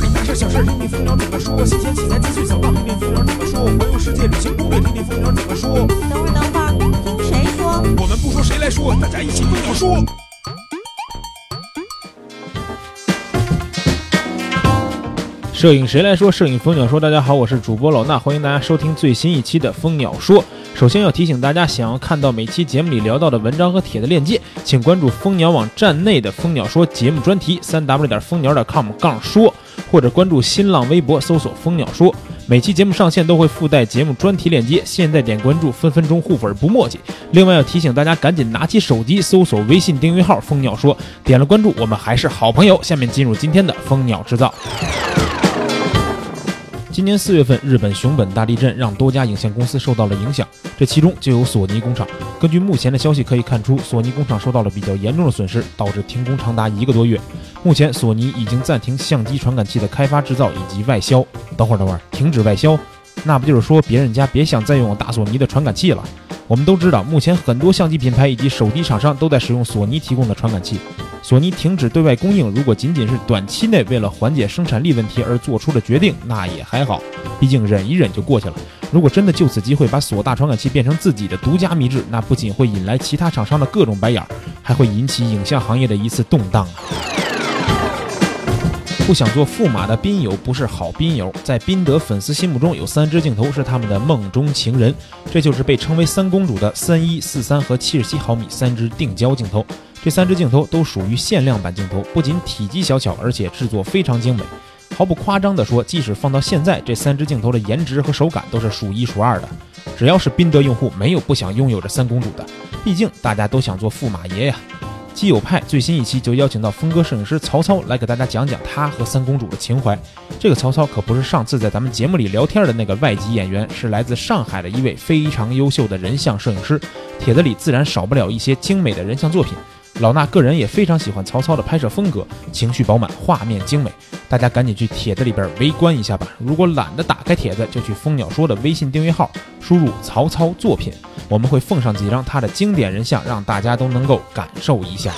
里大事小事，听听蜂鸟怎么说。新鲜题材资讯想到，听听蜂鸟怎么说。环游世界旅行攻略，听听蜂鸟怎么说。等会儿，等会儿，听谁说？我们不说谁来说，大家一起蜂鸟说。摄影谁来说？摄影蜂鸟说。大家好，我是主播老衲，欢迎大家收听最新一期的蜂鸟说。首先要提醒大家，想要看到每期节目里聊到的文章和帖的链接，请关注蜂鸟网站内的蜂鸟说节目专题，三 w 点蜂鸟点 com 杠说，或者关注新浪微博搜索蜂鸟说。每期节目上线都会附带节目专题链接，现在点关注，分分钟互粉不墨迹。另外要提醒大家，赶紧拿起手机搜索微信订阅号蜂鸟说，点了关注，我们还是好朋友。下面进入今天的蜂鸟制造。今年四月份，日本熊本大地震让多家影像公司受到了影响，这其中就有索尼工厂。根据目前的消息可以看出，索尼工厂受到了比较严重的损失，导致停工长达一个多月。目前，索尼已经暂停相机传感器的开发、制造以及外销。等会儿，等会儿，停止外销，那不就是说别人家别想再用大索尼的传感器了？我们都知道，目前很多相机品牌以及手机厂商都在使用索尼提供的传感器。索尼停止对外供应，如果仅仅是短期内为了缓解生产力问题而做出的决定，那也还好，毕竟忍一忍就过去了。如果真的就此机会把索大传感器变成自己的独家秘制，那不仅会引来其他厂商的各种白眼，还会引起影像行业的一次动荡啊！不想做驸马的宾友不是好宾友，在宾得粉丝心目中有三支镜头是他们的梦中情人，这就是被称为三公主的三一、四三和七十七毫米三支定焦镜头。这三支镜头都属于限量版镜头，不仅体积小巧，而且制作非常精美。毫不夸张地说，即使放到现在，这三支镜头的颜值和手感都是数一数二的。只要是宾得用户，没有不想拥有这三公主的。毕竟大家都想做驸马爷呀。基友派最新一期就邀请到峰哥摄影师曹操来给大家讲讲他和三公主的情怀。这个曹操可不是上次在咱们节目里聊天的那个外籍演员，是来自上海的一位非常优秀的人像摄影师。帖子里自然少不了一些精美的人像作品。老衲个人也非常喜欢曹操的拍摄风格，情绪饱满，画面精美。大家赶紧去帖子里边围观一下吧。如果懒得打开帖子，就去蜂鸟说的微信订阅号，输入“曹操作品”，我们会奉上几张他的经典人像，让大家都能够感受一下。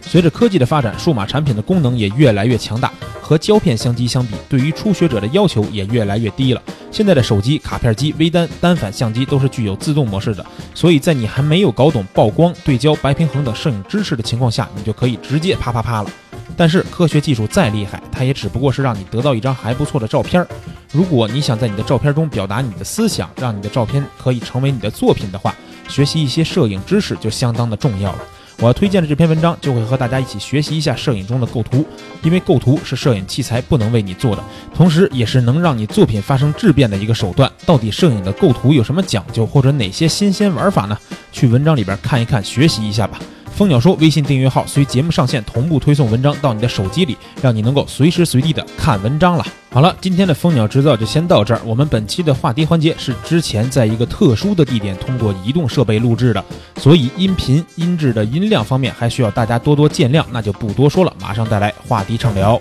随着科技的发展，数码产品的功能也越来越强大。和胶片相机相比，对于初学者的要求也越来越低了。现在的手机、卡片机、微单、单反相机都是具有自动模式的，所以在你还没有搞懂曝光、对焦、白平衡等摄影知识的情况下，你就可以直接啪啪啪了。但是科学技术再厉害，它也只不过是让你得到一张还不错的照片。如果你想在你的照片中表达你的思想，让你的照片可以成为你的作品的话，学习一些摄影知识就相当的重要了。我要推荐的这篇文章就会和大家一起学习一下摄影中的构图，因为构图是摄影器材不能为你做的，同时也是能让你作品发生质变的一个手段。到底摄影的构图有什么讲究，或者哪些新鲜玩法呢？去文章里边看一看，学习一下吧。蜂鸟说微信订阅号随节目上线同步推送文章到你的手机里，让你能够随时随地的看文章了。好了，今天的蜂鸟制造就先到这儿。我们本期的话题环节是之前在一个特殊的地点通过移动设备录制的，所以音频音质的音量方面还需要大家多多见谅。那就不多说了，马上带来话题畅聊。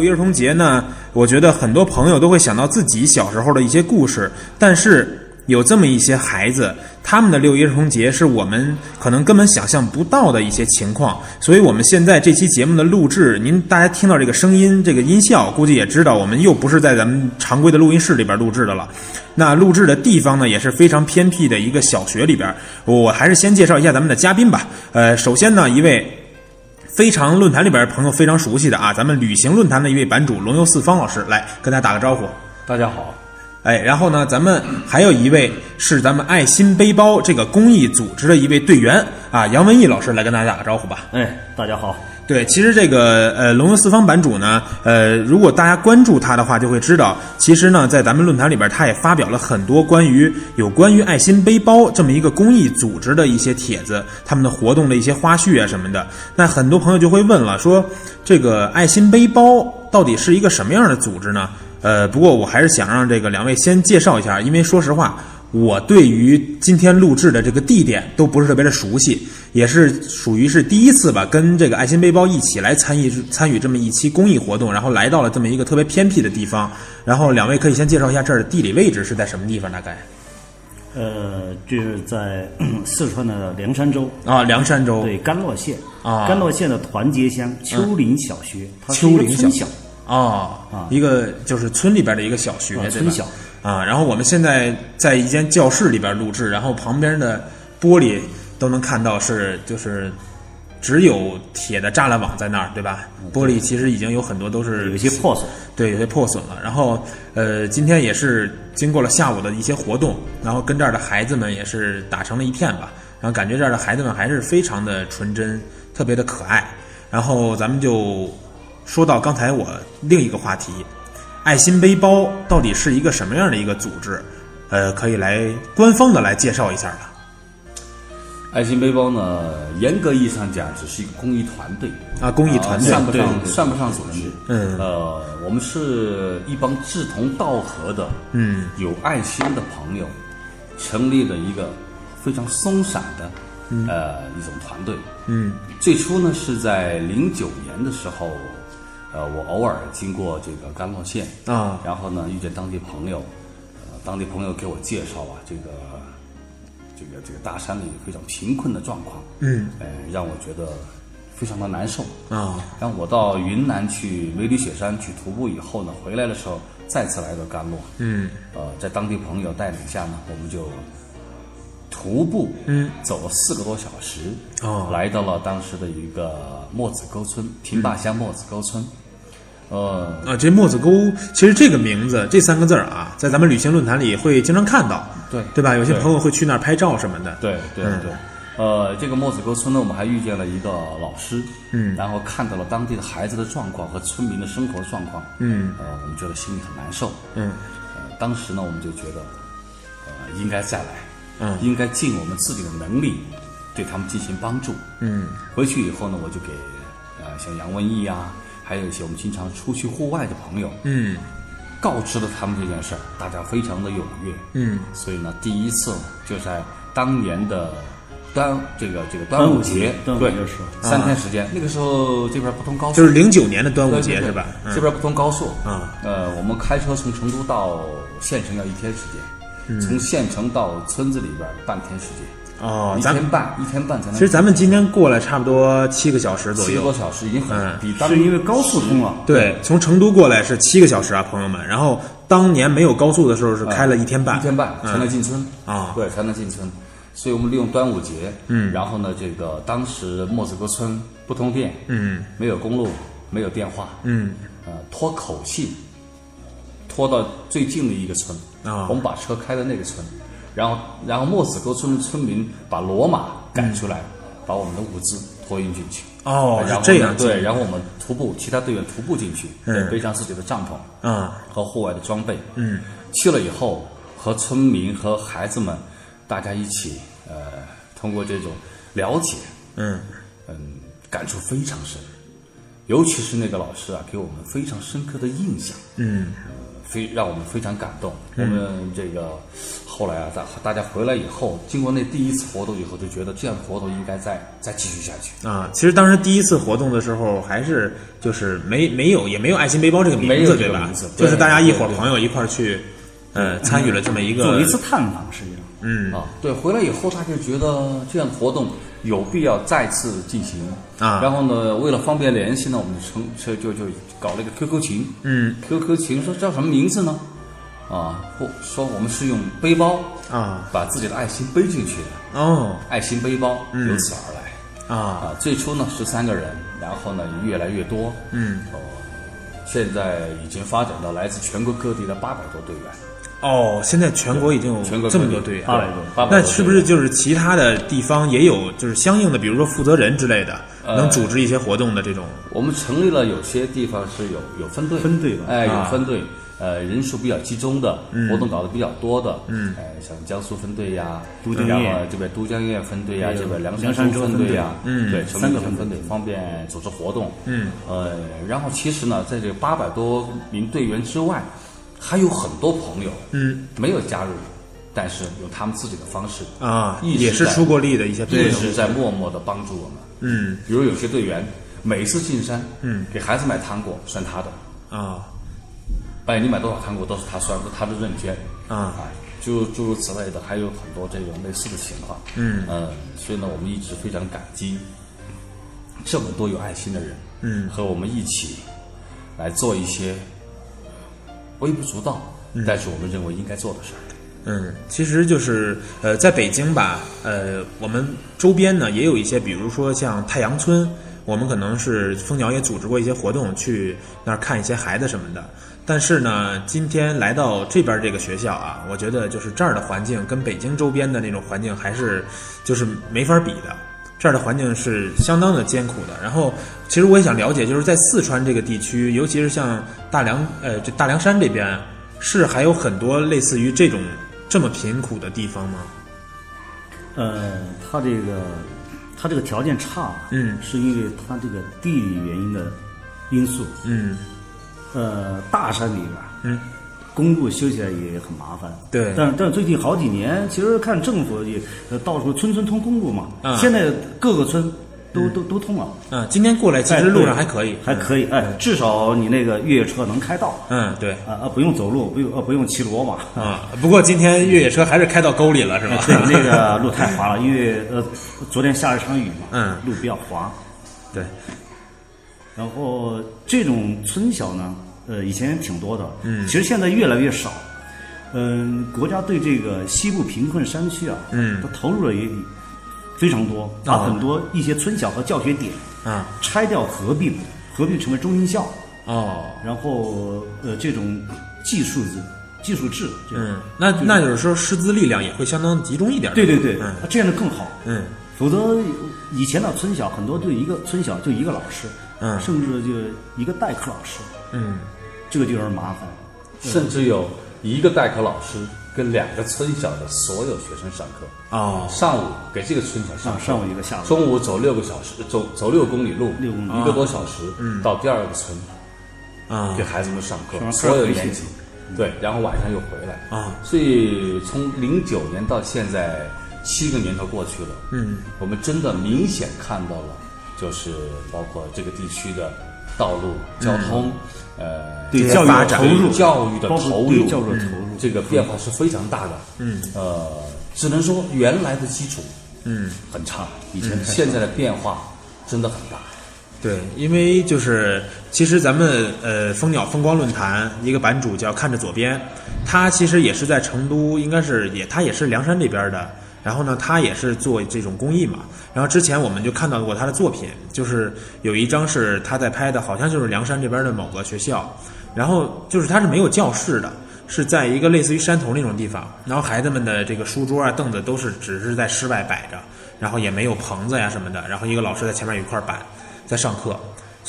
六一儿童节呢，我觉得很多朋友都会想到自己小时候的一些故事，但是有这么一些孩子，他们的六一儿童节是我们可能根本想象不到的一些情况。所以，我们现在这期节目的录制，您大家听到这个声音、这个音效，估计也知道我们又不是在咱们常规的录音室里边录制的了。那录制的地方呢，也是非常偏僻的一个小学里边。我还是先介绍一下咱们的嘉宾吧。呃，首先呢，一位。非常论坛里边朋友非常熟悉的啊，咱们旅行论坛的一位版主龙游四方老师来跟大家打个招呼。大家好，哎，然后呢，咱们还有一位是咱们爱心背包这个公益组织的一位队员啊，杨文义老师来跟大家打个招呼吧。哎，大家好。对，其实这个呃龙游四方版主呢，呃，如果大家关注他的话，就会知道，其实呢，在咱们论坛里边，他也发表了很多关于有关于爱心背包这么一个公益组织的一些帖子，他们的活动的一些花絮啊什么的。那很多朋友就会问了，说这个爱心背包到底是一个什么样的组织呢？呃，不过我还是想让这个两位先介绍一下，因为说实话，我对于今天录制的这个地点都不是特别的熟悉，也是属于是第一次吧，跟这个爱心背包一起来参与参与这么一期公益活动，然后来到了这么一个特别偏僻的地方。然后两位可以先介绍一下这儿的地理位置是在什么地方？大概。呃，就是在四川的凉山州，啊，凉山州。对甘洛县。啊。甘洛县的团结乡丘陵小学，它是一个丘陵村小。小，哦啊，一个就是村里边的一个小学，村小啊。然后我们现在在一间教室里边录制，然后旁边的玻璃都能看到是就是只有铁的栅栏网在那儿，对吧？玻璃其实已经有很多都是有些破损。对，有些破损了。然后，呃，今天也是经过了下午的一些活动，然后跟这儿的孩子们也是打成了一片吧。然后感觉这儿的孩子们还是非常的纯真，特别的可爱。然后咱们就说到刚才我另一个话题，爱心背包到底是一个什么样的一个组织？呃，可以来官方的来介绍一下吧。爱心背包呢，严格意义上讲，只是一个公益团队啊公益团队算不上算不上组织。嗯呃，我们是一帮志同道合的，嗯，有爱心的朋友，成立了一个非常松散的，呃，一种团队。嗯最初呢是在零九年的时候，呃，我偶尔经过这个甘洛县啊。然后呢遇见当地朋友，呃，当地朋友给我介绍啊，这个这个这个大山里非常贫困的状况，嗯，呃，让我觉得非常的难受。啊。然后我到云南去梅里雪山去徒步以后呢，回来的时候再次来到甘洛，嗯。呃，在当地朋友带领下呢，我们就徒步，嗯，走了四个多小时，哦。来到了当时的一个墨子沟村，平坝乡墨子沟村，呃，啊，这墨子沟其实这个名字这三个字儿啊，在咱们旅行论坛里会经常看到，对对吧？有些朋友会去那儿拍照什么的。对对嗯。对，呃，这个墨子沟村呢，我们还遇见了一个老师，嗯。然后看到了当地的孩子的状况和村民的生活状况，嗯。呃，我们觉得心里很难受，嗯。呃，当时呢，我们就觉得，呃，应该再来，嗯。应该尽我们自己的能力，对他们进行帮助。嗯。回去以后呢，我就给呃像杨文义啊，还有一些我们经常出去户外的朋友，嗯。告知了他们这件事儿，大家非常的踊跃。嗯。所以呢，第一次就在当年的端这个这个端端午午节节，端午对节的时候。三天时间，那个时候这边不通高速，就是零九年的端午对对对节是吧？嗯这边不通高速。嗯，呃，我们开车从成都到县城要一天时嗯间，从县城到村子里边半天时间，哦，一天半一天半才能。其实咱们今天过来差不多七个小时左右。七个多小时已经很嗯。比当是因为高速通了，对，从成都过来是七个小时啊，朋友们。然后当年没有高速的时候是开了一天半，一天半才能嗯进村啊。对，才能进村。所以我们利用端午节，嗯。然后呢，这个当时墨子沟村不通电，嗯。没有公路，没有电话，嗯。呃，托口气，拖到最近的一个村啊。我们把车开到那个村，然后然后墨子沟村的村民把骡马赶出来，把我们的物资托运进去。哦然后是这样对，然后我们徒步，其他队员徒步进去，嗯。背上自己的帐篷啊。和户外的装备，嗯。去了以后，和村民和孩子们大家一起，呃，通过这种了解，嗯。嗯，感触非常深，尤其是那个老师啊，给我们非常深刻的印象，嗯非让我们非常感动。我们这个后来啊，大大家回来以后，经过那第一次活动以后，就觉得这样的活动应该再再继续下去。啊，其实当时第一次活动的时候，还是就是没没有也没有爱心背包这个名字，对吧？就是大家一伙朋友一块儿去，呃，参与了这么一个做一次探访，实际上。嗯啊，对，回来以后他就觉得这样的活动有必要再次进行啊然后呢，为了方便联系呢，我们就成就就就搞了一个 QQ 群，嗯，QQ 群说叫什么名字呢？啊，或说我们是用背包啊把自己的爱心背进去的，哦爱心背包由此而来。啊啊，最初呢十三个人，然后呢越来越多，嗯哦，现在已经发展到来自全国各地的八百多队员。哦，现在全国已经有这么多队员，800多800多那是不是就是其他的地方也有就是相应的，比如说负责人之类的，呃能组织一些活动的这种？我们成立了有些地方是有有分队，分队吧。哎，啊。有分队，呃，人数比较集中的，活动搞得比较多的，嗯。哎，像江苏分队呀，都江堰。这边都江堰分队呀，这边凉凉山州州分队。呀，嗯对，三个分分队方便组织活动，嗯，呃，然后其实呢，在这八百多名队员之外，还有很多朋友嗯。没有加入，但是用他们自己的方式啊，一直在也是出过力的一些队友。一，直在默默的帮助我们。嗯。比如有些队员每次进山，嗯，给孩子买糖果算他的，啊。哎，你买多少糖果都是他算的，他的认捐啊。哎，就诸如此类的，还有很多这种类似的情况。嗯。所以呢，我们一直非常感激这么多有爱心的人，嗯。和我们一起来做一些微不足道，但是我们认为应该做的事儿。嗯，其实就是呃，在北京吧，呃，我们周边呢也有一些，比如说像太阳村，我们可能是蜂鸟也组织过一些活动，去那儿看一些孩子什么的。但是呢，今天来到这边这个学校啊，我觉得就是这儿的环境跟北京周边的那种环境还是就是没法比的。这儿的环境是相当的艰苦的。然后，其实我也想了解，就是在四川这个地区，尤其是像大凉呃这大凉山这边，是还有很多类似于这种这么贫苦的地方吗？呃，它这个它这个条件差，嗯是因为它这个地理原因的因素。嗯呃，大山里边，嗯，公路修起来也很麻烦。对但但最近好几年，其实看政府也呃到处村村通公路嘛，嗯现在各个村都、都都通了。嗯，今天过来其哎实路上还可以，还可以，哎，至少你那个越野车能开到，嗯，对啊啊，不用走路，不用呃不用骑骡马，啊。不过今天越野车还是开到沟里了，是吧？对，那个路太滑了，因为呃昨天下了一场雨嘛，嗯路比较滑。对，然后这种村小呢，呃，以前挺多的，嗯，其实现在越来越少。嗯，国家对这个西部贫困山区啊，嗯。它投入了也非常多，把啊很多一些村小和教学点啊拆掉合并，合并成为中心校，哦，然后呃这种技术制技术制，嗯，那那有时候师资力量也会相当集中一点。对对对，嗯。这样的更好。嗯否则以前的村小很多就一个村小就一个老师，嗯甚至就一个代课老师，嗯这个就有点麻烦。甚至有一个代课老师跟两个村小的所有学生上课。哦。上午给这个村小上上午一个下午。中午走六个小时，走走六公里路，六公里。一个多小时，到第二个村啊。给孩子们上课，上课？所有年级，对，然后晚上又回来。啊。所以从零九年到现在七个年头过去了，嗯，我们真的明显看到了，就是包括这个地区的道路、交通，呃，对教育的投入，教育的投入教育的投入，这个变化是非常大的。嗯，呃，只能说原来的基础嗯。很差，以前现在的变化真的很大。对，因为就是其实咱们呃蜂鸟风光论坛一个版主叫看着左边，他其实也是在成都，应该是也他也是凉山这边的。然后呢，他也是做这种公益嘛。然后之前我们就看到过他的作品，就是有一张是他在拍的，好像就是凉山这边的某个学校。然后就是他是没有教室的，是在一个类似于山头那种地方。然后孩子们的这个书桌啊、凳子都是只是在室外摆着，然后也没有棚子呀什么的。然后一个老师在前面有一块板在上课。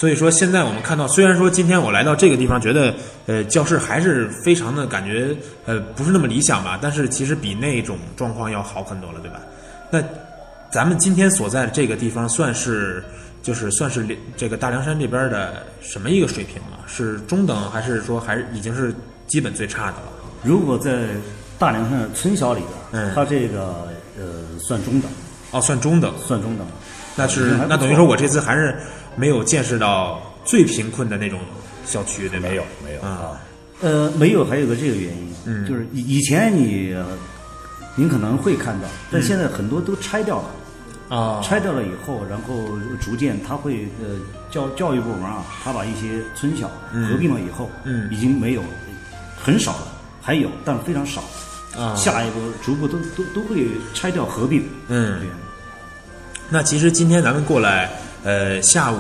所以说，现在我们看到，虽然说今天我来到这个地方，觉得呃教室还是非常的感觉呃不是那么理想吧，但是其实比那种状况要好很多了，对吧？那咱们今天所在的这个地方，算是就是算是这个大凉山这边的什么一个水平了？是中等，还是说还是已经是基本最差的了？如果在大凉山的村小里边，嗯它这个呃算中等，哦，算中等，算中等。那是那等于说我这次还是没有见识到最贫困的那种小区，对吧？没有没有啊，呃，没有，还有个这个原因，嗯。就是以以前你呃您可能会看到，嗯但现在很多都拆掉了。啊，拆掉了以后，然后逐渐他会呃教教育部门啊，他把一些村小合并了以后，嗯。已经没有很少了，还有但非常少。啊。下一步逐步都都都会拆掉合并。嗯。对。那其实今天咱们过来，呃，下午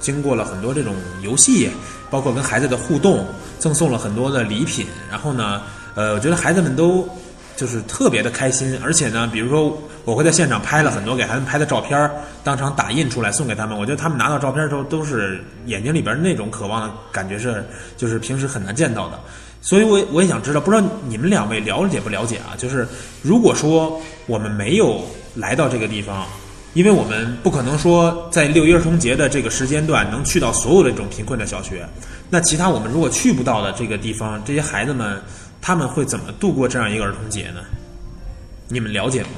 经过了很多这种游戏，包括跟孩子的互动，赠送了很多的礼品。然后呢，呃，我觉得孩子们都就是特别的开心，而且呢，比如说我会在现场拍了很多给孩子们拍的照片，当场打印出来送给他们。我觉得他们拿到照片的时候，都是眼睛里边那种渴望的感觉是，就是平时很难见到的。所以我我也想知道，不知道你们两位了解不了解啊？就是如果说我们没有来到这个地方，因为我们不可能说在六一儿童节的这个时间段能去到所有的这种贫困的小学，那其他我们如果去不到的这个地方，这些孩子们他们会怎么度过这样一个儿童节呢？你们了解吗？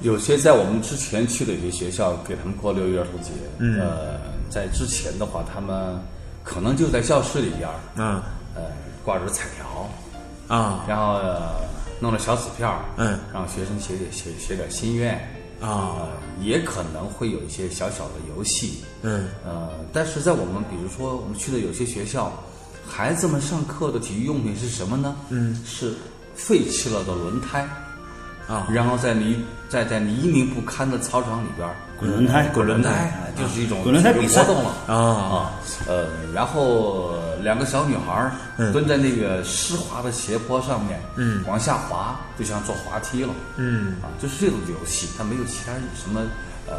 有些在我们之前去的一些学校给他们过六一儿童节，嗯呃，在之前的话，他们可能就在教室里边儿，嗯呃，挂着彩条，啊然后、呃、弄了小纸片儿，嗯让学生写写写写点心愿，啊呃，也可能会有一些小小的游戏，嗯呃，但是在我们比如说我们去的有些学校，孩子们上课的体育用品是什么呢？嗯，是废弃了的轮胎，啊然后在泥在在泥泞不堪的操场里边儿滚轮胎，滚轮胎哎，就是一种滚轮胎比赛活动了。啊啊，呃，然后两个小女孩蹲在那个湿滑的斜坡上面，嗯。往下滑，就像坐滑梯了，嗯。啊，就是这种游戏，它没有其他什么呃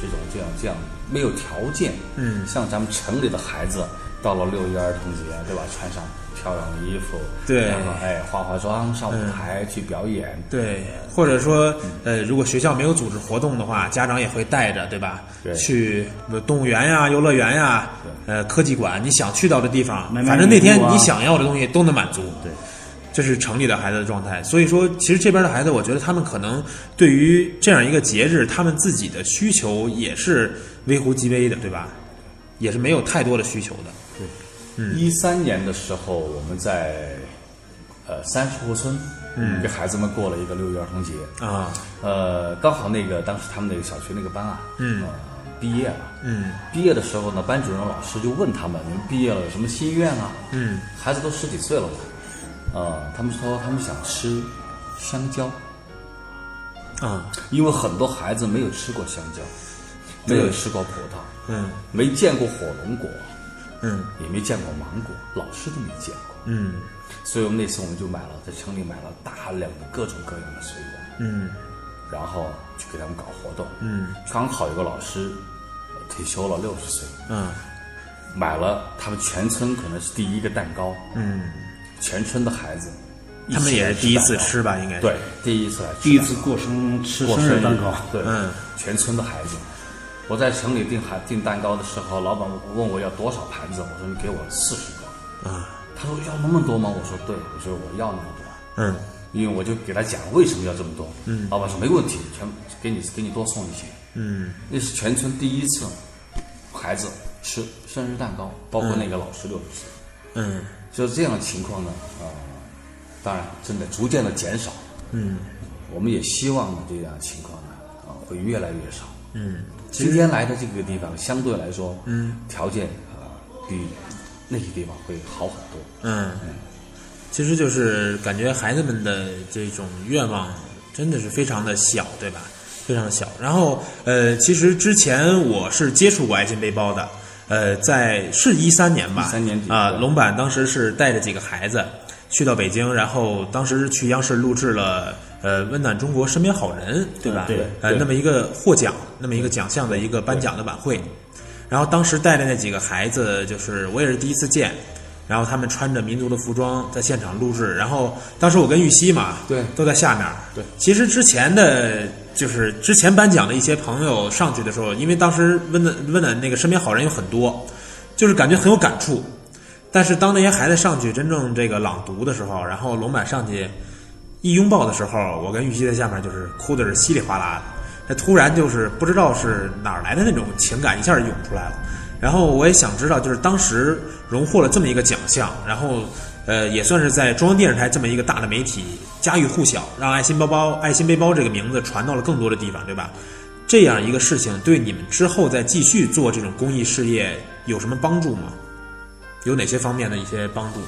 这种这样这样没有条件，嗯。像咱们城里的孩子到了六一儿童节，对吧？穿上漂亮的衣服，对然后哎化化妆上舞台去表演，对，或者说，呃，如果学校没有组织活动的话，家长也会带着，对吧？对去呃动物园呀、游乐园呀、呃，科技馆，你想去到的地方，反正那天你想要的东西都能满足。对，这是城里的孩子的状态。所以说，其实这边的孩子，我觉得他们可能对于这样一个节日，他们自己的需求也是微乎其微的，对吧？也是没有太多的需求的。一三年的时候，我们在呃三十户村，嗯，给孩子们过了一个六一儿童节，啊，呃，刚好那个当时他们那个小学那个班啊，嗯。呃，毕业了，嗯。毕业的时候呢，班主任老师就问他们：“你们毕业了有什么心愿啊？”嗯。孩子都十几岁了嘛，呃，他们说他们想吃香蕉，啊，因为很多孩子没有吃过香蕉，没有吃过葡萄，嗯。没见过火龙果，嗯。也没见过芒果，老师都没见过。嗯。所以我们那次我们就买了，在城里买了大量的各种各样的水果，嗯。然后去给他们搞活动。嗯。刚好有个老师呃退休了，六十岁，嗯。买了他们全村可能是第一个蛋糕，嗯，全村的孩子，他们也是第一次吃吧？应该。对，第一次来吃第一次过生吃过生生日蛋糕，对，嗯。全村的孩子。我在城里订孩订蛋糕的时候，老板问我要多少盘子，我说你给我四十个。啊他说要那么多吗？我说对，我说我要那么多。嗯因为我就给他讲为什么要这么多。嗯，老板说没问题，全给你给你多送一些。嗯那是全村第一次，孩子吃生日蛋糕，包括那个老师六十岁。嗯就是这样的情况呢，呃，当然真的逐渐的减少。嗯我们也希望呢，这样的情况呢，啊、会越来越少。嗯今天来的这个地方相对来说，嗯，条件啊、呃比那些地方会好很多。嗯，其实就是感觉孩子们的这种愿望真的是非常的小，对吧？非常的小。然后呃，其实之前我是接触过爱心背包的，呃，在是一三年吧，13年底啊，对龙板当时是带着几个孩子去到北京，然后当时去央视录制了呃《温暖中国身边好人》，对吧？对对呃，那么一个获奖，那么一个奖项的一个颁奖的晚会。然后当时带的那几个孩子，就是我也是第一次见，然后他们穿着民族的服装在现场录制，然后当时我跟玉溪嘛，对都在下面。对，其实之前的，就是之前颁奖的一些朋友上去的时候，因为当时温暖温暖那个身边好人有很多，就是感觉很有感触。但是当那些孩子上去真正这个朗读的时候，然后龙板上去一拥抱的时候，我跟玉溪在下面就是哭的是稀里哗啦的。那突然就是不知道是哪儿来的那种情感一下涌出来了。然后我也想知道，就是当时荣获了这么一个奖项，然后呃也算是在中央电视台这么一个大的媒体家喻户晓，让爱心包包、爱心背包这个名字传到了更多的地方，对吧？这样一个事情对你们之后再继续做这种公益事业有什么帮助吗？有哪些方面的一些帮助？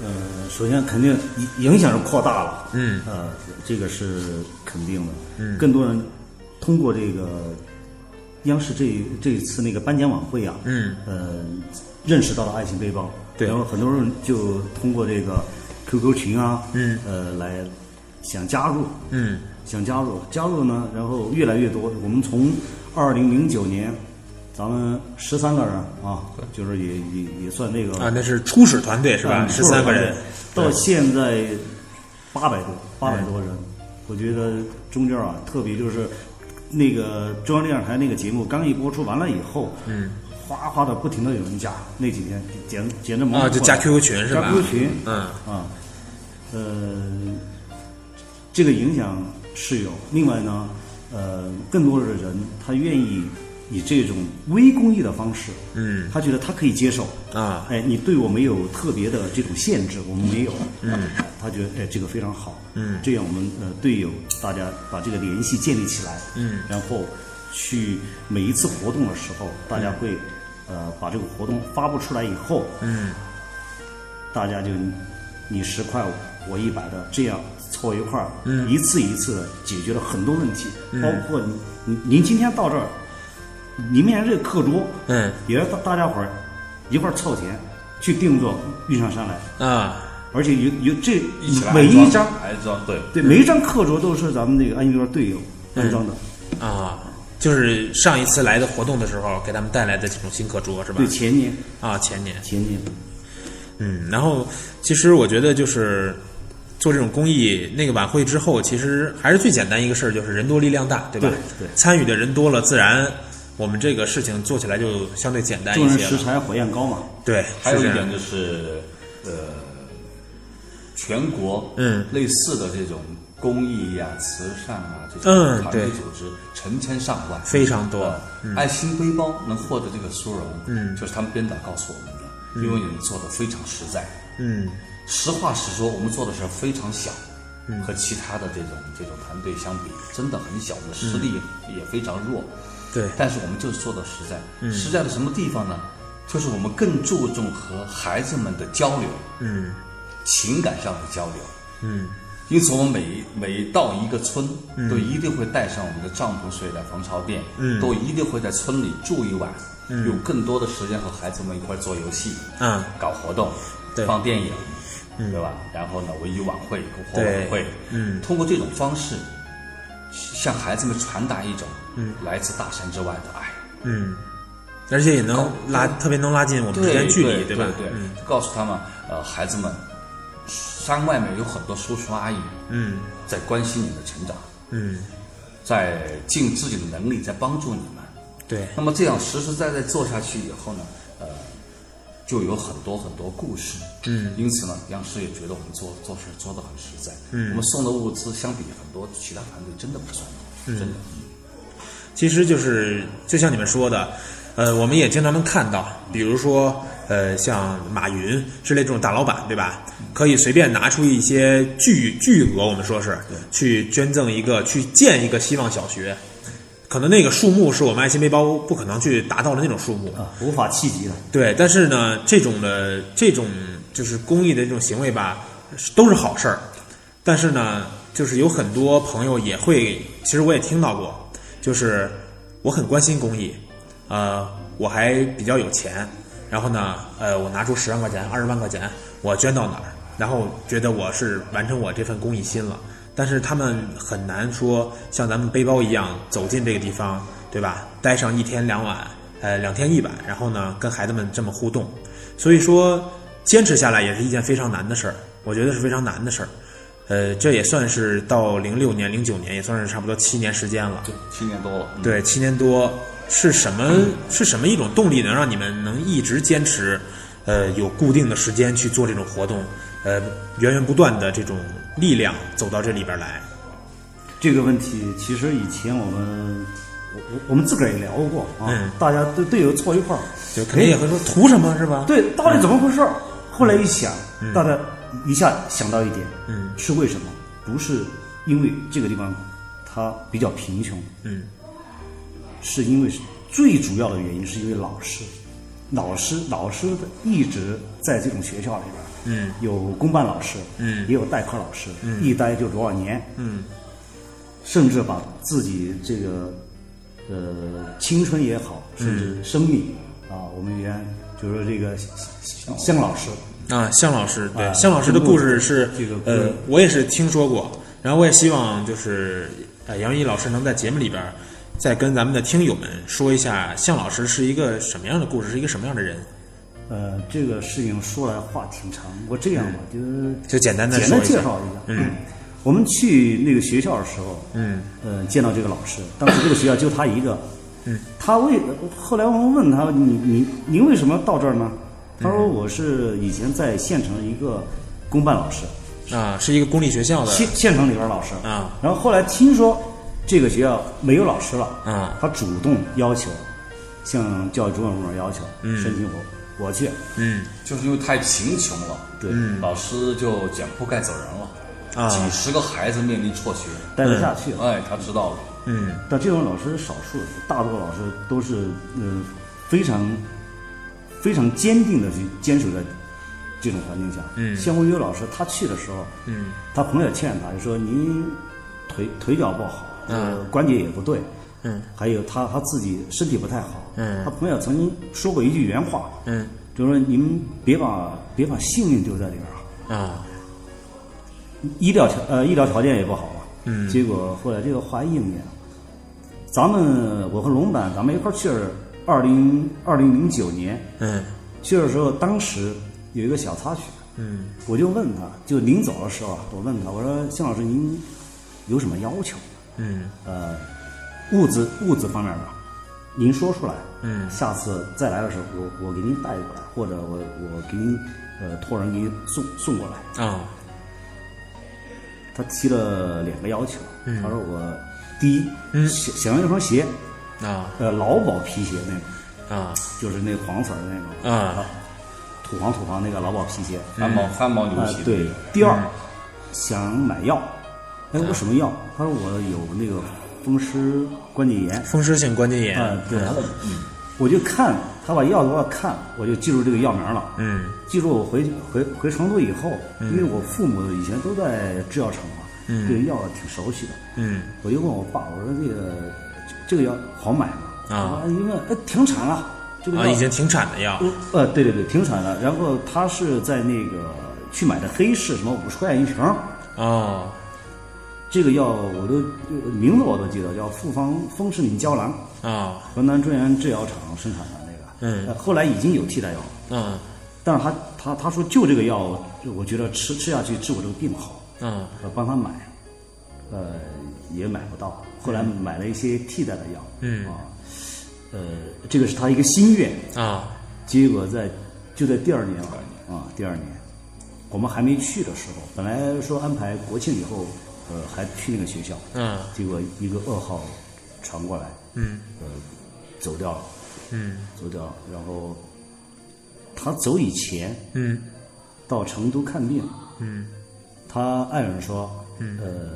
呃，首先肯定影影响是扩大了，嗯呃，这个是肯定的，嗯，更多人通过这个央视这这一次那个颁奖晚会啊，嗯，呃，认识到了爱情背包，对。然后很多人就通过这个 QQ 群啊，嗯，呃，来想加入，嗯。想加入，加入呢，然后越来越多。我们从二零零九年，咱们十三个人啊，就是也也也算那个啊，那是初始团队是吧？嗯十三个人，到现在八百多，八百多人。我觉得中间啊，特别就是那个中央电视台那个节目刚一播出完了以后，嗯，哗哗的不停的有人加，那几天简简直忙啊，就加 QQ 群是吧加 QQ 群，嗯啊，呃，这个影响是有。另外呢，呃，更多的人他愿意以这种微公益的方式，嗯。他觉得他可以接受。啊，哎，你对我没有特别的这种限制，我们没有，嗯，他觉得哎这个非常好，嗯。这样我们呃队友大家把这个联系建立起来，嗯，然后去每一次活动的时候，大家会呃把这个活动发布出来以后，嗯。大家就你十块我一百的这样凑一块儿，嗯。一次一次的解决了很多问题，包括您您您今天到这儿，您面前这个课桌，嗯。也是大大家伙儿一块儿凑钱去定做运上山来，啊，而且有有这每一张安装对。对每一张课桌都是咱们那个安吉园队友安装的，啊，就是上一次来的活动的时候给他们带来的这种新课桌是吧？对？前年啊，前年，前年。嗯，然后其实我觉得就是做这种公益，那个晚会之后，其实还是最简单一个事儿，就是人多力量大，对吧？对对。参与的人多了，自然我们这个事情做起来就相对简单一些了。人拾柴火焰高嘛，对，还有一点就是，呃，全国嗯。类似的这种公益呀、慈善啊这嗯种团队组织成千上万，非常多。呃爱心背包能获得这个殊荣，嗯。就是他们编导告诉我们的，因为你们做的非常实在。嗯。实话实说，我们做的事儿非常小，和其他的这种这种团队相比，真的很小，我们的实力也非常弱。对。但是我们就是做到实在，实在的什么地方呢？就是我们更注重和孩子们的交流，嗯。情感上的交流。嗯。因此，我们每每到一个村，都一定会带上我们的帐篷睡袋防潮垫，嗯。都一定会在村里住一晚，有更多的时间和孩子们一块做游戏，嗯。搞活动，对。放电影，对吧？然后呢，文艺晚会、篝火晚会，嗯。通过这种方式，向孩子们传达一种来自大山之外的爱。嗯，而且也能拉，特别能拉近我们之间距离，对吧？对，告诉他们，呃，孩子们，山外面有很多叔叔阿姨嗯。在关心你的成长，嗯，在尽自己的能力在帮助你们。对，那么这样实实在在做下去以后呢，呃，就有很多很多故事。嗯，因此呢，央视也觉得我们做做事做得很实在。嗯我们送的物资相比很多其他团队真的不算嗯多，真的。其实就是就像你们说的，呃，我们也经常能看到，比如说呃，像马云之类这种大老板，对吧？可以随便拿出一些巨巨额，我们说是去捐赠一个，去建一个希望小学。可能那个数目是我们爱心背包不可能去达到的那种数目，啊，无法企及的。对，但是呢，这种的这种就是公益的这种行为吧，都是好事儿。但是呢，就是有很多朋友也会，其实我也听到过，就是我很关心公益，呃，我还比较有钱，然后呢，呃，我拿出十万块钱、二十万块钱，我捐到哪儿，然后觉得我是完成我这份公益心了。但是他们很难说像咱们背包一样走进这个地方，对吧？待上一天两晚，呃，两天一晚，然后呢，跟孩子们这么互动。所以说，坚持下来也是一件非常难的事儿，我觉得是非常难的事儿。呃，这也算是到零六年、零九年，也算是差不多七年时间了。对，七年多了。嗯对，七年多，是什么是什么一种动力能让你们能一直坚持？呃，有固定的时间去做这种活动，呃，源源不断的这种力量走到这里边来。这个问题其实以前我们我我我们自个儿也聊过啊，嗯大家队队友凑一块儿，就肯定也会说图什么是吧？对，到底怎么回事儿？后来一想，大家一下想到一点，嗯，是为什么？不是因为这个地方它比较贫穷，嗯，是因为最主要的原因是因为老师，老师老师的一直在这种学校里边，嗯，有公办老师，嗯。也有代课老师，嗯，一待就多少年，嗯，甚至把自己这个呃青春也好，甚至生命、啊，我们原就是说这个香香老师，啊，向老师，对，啊向老师的故事是这个呃，我也是听说过，然后我也希望就是呃，杨一老师能在节目里边再跟咱们的听友们说一下，向老师是一个什么样的故事，是一个什么样的人，呃，这个事情说来话挺长，我这样吧，就是就简单的简单。介绍一下。嗯，我们去那个学校的时候，嗯，呃，见到这个老师，当时这个学校就他一个，嗯，他为后来我们问他，你你您为什么到这儿呢？他说我是以前在县城一个公办老师，啊，是一个公立学校的县县城里边老师啊，然后后来听说这个学校没有老师了，啊他主动要求向教育主管部门要求申请我我去，嗯。就是因为太贫穷了，对，老师就捡铺盖走人了，啊。几十个孩子面临辍学，待不下去了。哎，他知道了，嗯。但这种老师是少数，大多数老师都是呃非常非常坚定的去坚守在这种环境下。嗯。像我有老师，他去的时候，嗯。他朋友劝他，就说您腿腿脚不好，呃嗯。关节也不对，嗯。还有他他自己身体不太好。嗯。他朋友曾经说过一句原话，嗯。就说你们别把别把性命丢在里边儿啊。啊。医疗条呃医疗条件也不好啊，嗯。结果后来这个话应验了。咱们我和龙板咱们一块儿去了，二零二零零九年。嗯。去的时候，当时有一个小插曲，嗯。我就问他，就临走的时候啊，我问他，我说向老师您有什么要求？嗯。呃，物质物质方面的，您说出来，嗯。下次再来的时候，我我给您带过来，或者我我给您呃托人给您送送过来。啊他提了两个要求，嗯。他说我第一，嗯。想想要一双鞋，啊。呃，劳保皮鞋那种，啊。就是那个黄色儿的那种，啊。土黄土黄那个劳保皮鞋。翻毛翻毛牛皮，，啊对。第二，想买药，哎，我什么药？他说我有那个风湿关节炎，风湿性关节炎啊，对，我就看他把药给我看，我就记住这个药名了。嗯。记住我回回回成都以后，因为我父母以前都在制药厂嘛，嗯。对药挺熟悉的。嗯。我就问我爸，我说这个这个药好买吗？啊。他说因为哎停产了，这个药啊，已经停产的药。呃呃对对对停产了。然后他是在那个去买的黑市，什么五十块钱一瓶。儿，哦这个药我都呃名字我都记得，叫复方风湿敏胶囊，啊。河南中原制药厂生产的那个。嗯。呃后来已经有替代药。了。嗯。但是他他他说就这个药，我觉得吃吃下去治我这个病好，嗯。我帮他买，呃也买不到，后来买了一些替代的药，嗯。啊，呃这个是他一个心愿，啊。结果在就在第二年啊啊第二年，我们还没去的时候，本来说安排国庆以后，呃还去那个学校，嗯。结果一个噩耗传过来，嗯。呃走掉了，嗯。走掉了，然后他走以前。嗯。到成都看病，嗯。他爱人说，嗯。呃，